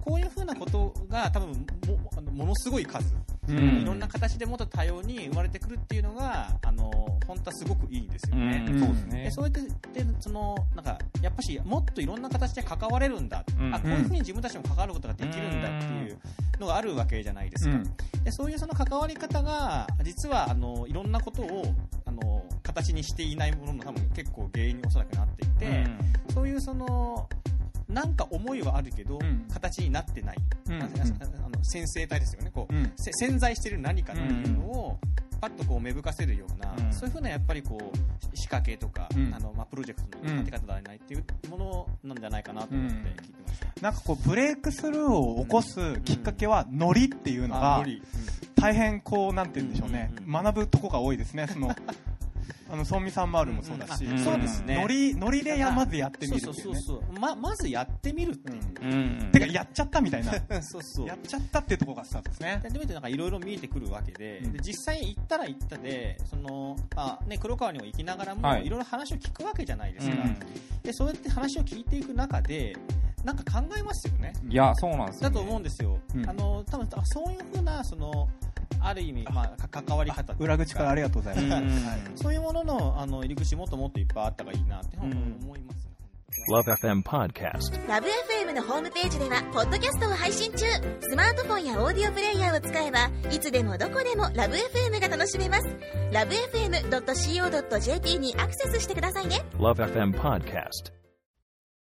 こういうふうなことが多分もものすごい数、うん。うんいろんな形でもっと多様に生まれてくるっていうのがあの本当はすごくいいんですよね。うん、そうですね。で。そうやってでそのなんかやっぱしもっといろんな形で関われるんだ、うん。あこういうふうに自分たちも関わることができるんだっていうのがあるわけじゃないですか、うん。でそういうその関わり方が実はあのいろんなことをあの形にしていないものの多分結構原因におそらくなっていて、そういうそのなんか思いはあるけど、うん。形になってない、うん。ああの先生体ですよね。こう、うん。せ潜在している何かっていうのを、パッとこう芽吹かせるような、うん。そういうふうなやっぱりこう仕掛けとか、うん。あのまあ、プロジェクトの立て方ではないっていうものなんじゃないかなと思って聞いてました。なんかこう、ブレイクスルーを起こすきっかけは、ノリっていうのが大変こう、なんて言うんでしょうね。うんうん、学ぶとこが多いですね。その、(laughs) あの、ソンミさんマールもそうだし、うん。そうですね。ノリ、ノリでや、まずやってみるってそいう。そうそうそう。ままずやってみるっていう、うん。うんてか、やっちゃったみたいな。そうそう。やっちゃったっていうところがスタートですね。や。ってみるとなんかいろいろ見えてくるわけで,、うん。で実際行ったら行ったでその、まあね、黒川にも行きながらも、はい。い、ろいろ話を聞くわけじゃないですか、うん。でそうやって話を聞いていく中でなんか考えますよね。いや、そうなんですよ、ね。だと思うんですよ、うん。あの多分そういうふうなそのある意味、まあ、か関わり方裏口からありがとうございます。うん。そういうもののあの入り口もっともっといっぱいあった方がいいなって思いますね、Love FM Podcast. ラブ f m のホームページではポッドキャストを配信中。スマートフォンやオーディオプレイヤーを使えばいつでもどこでもラブ f m が楽しめます。ラブ FM.co.jp にアクセスしてくださいね。Love FM Podcast.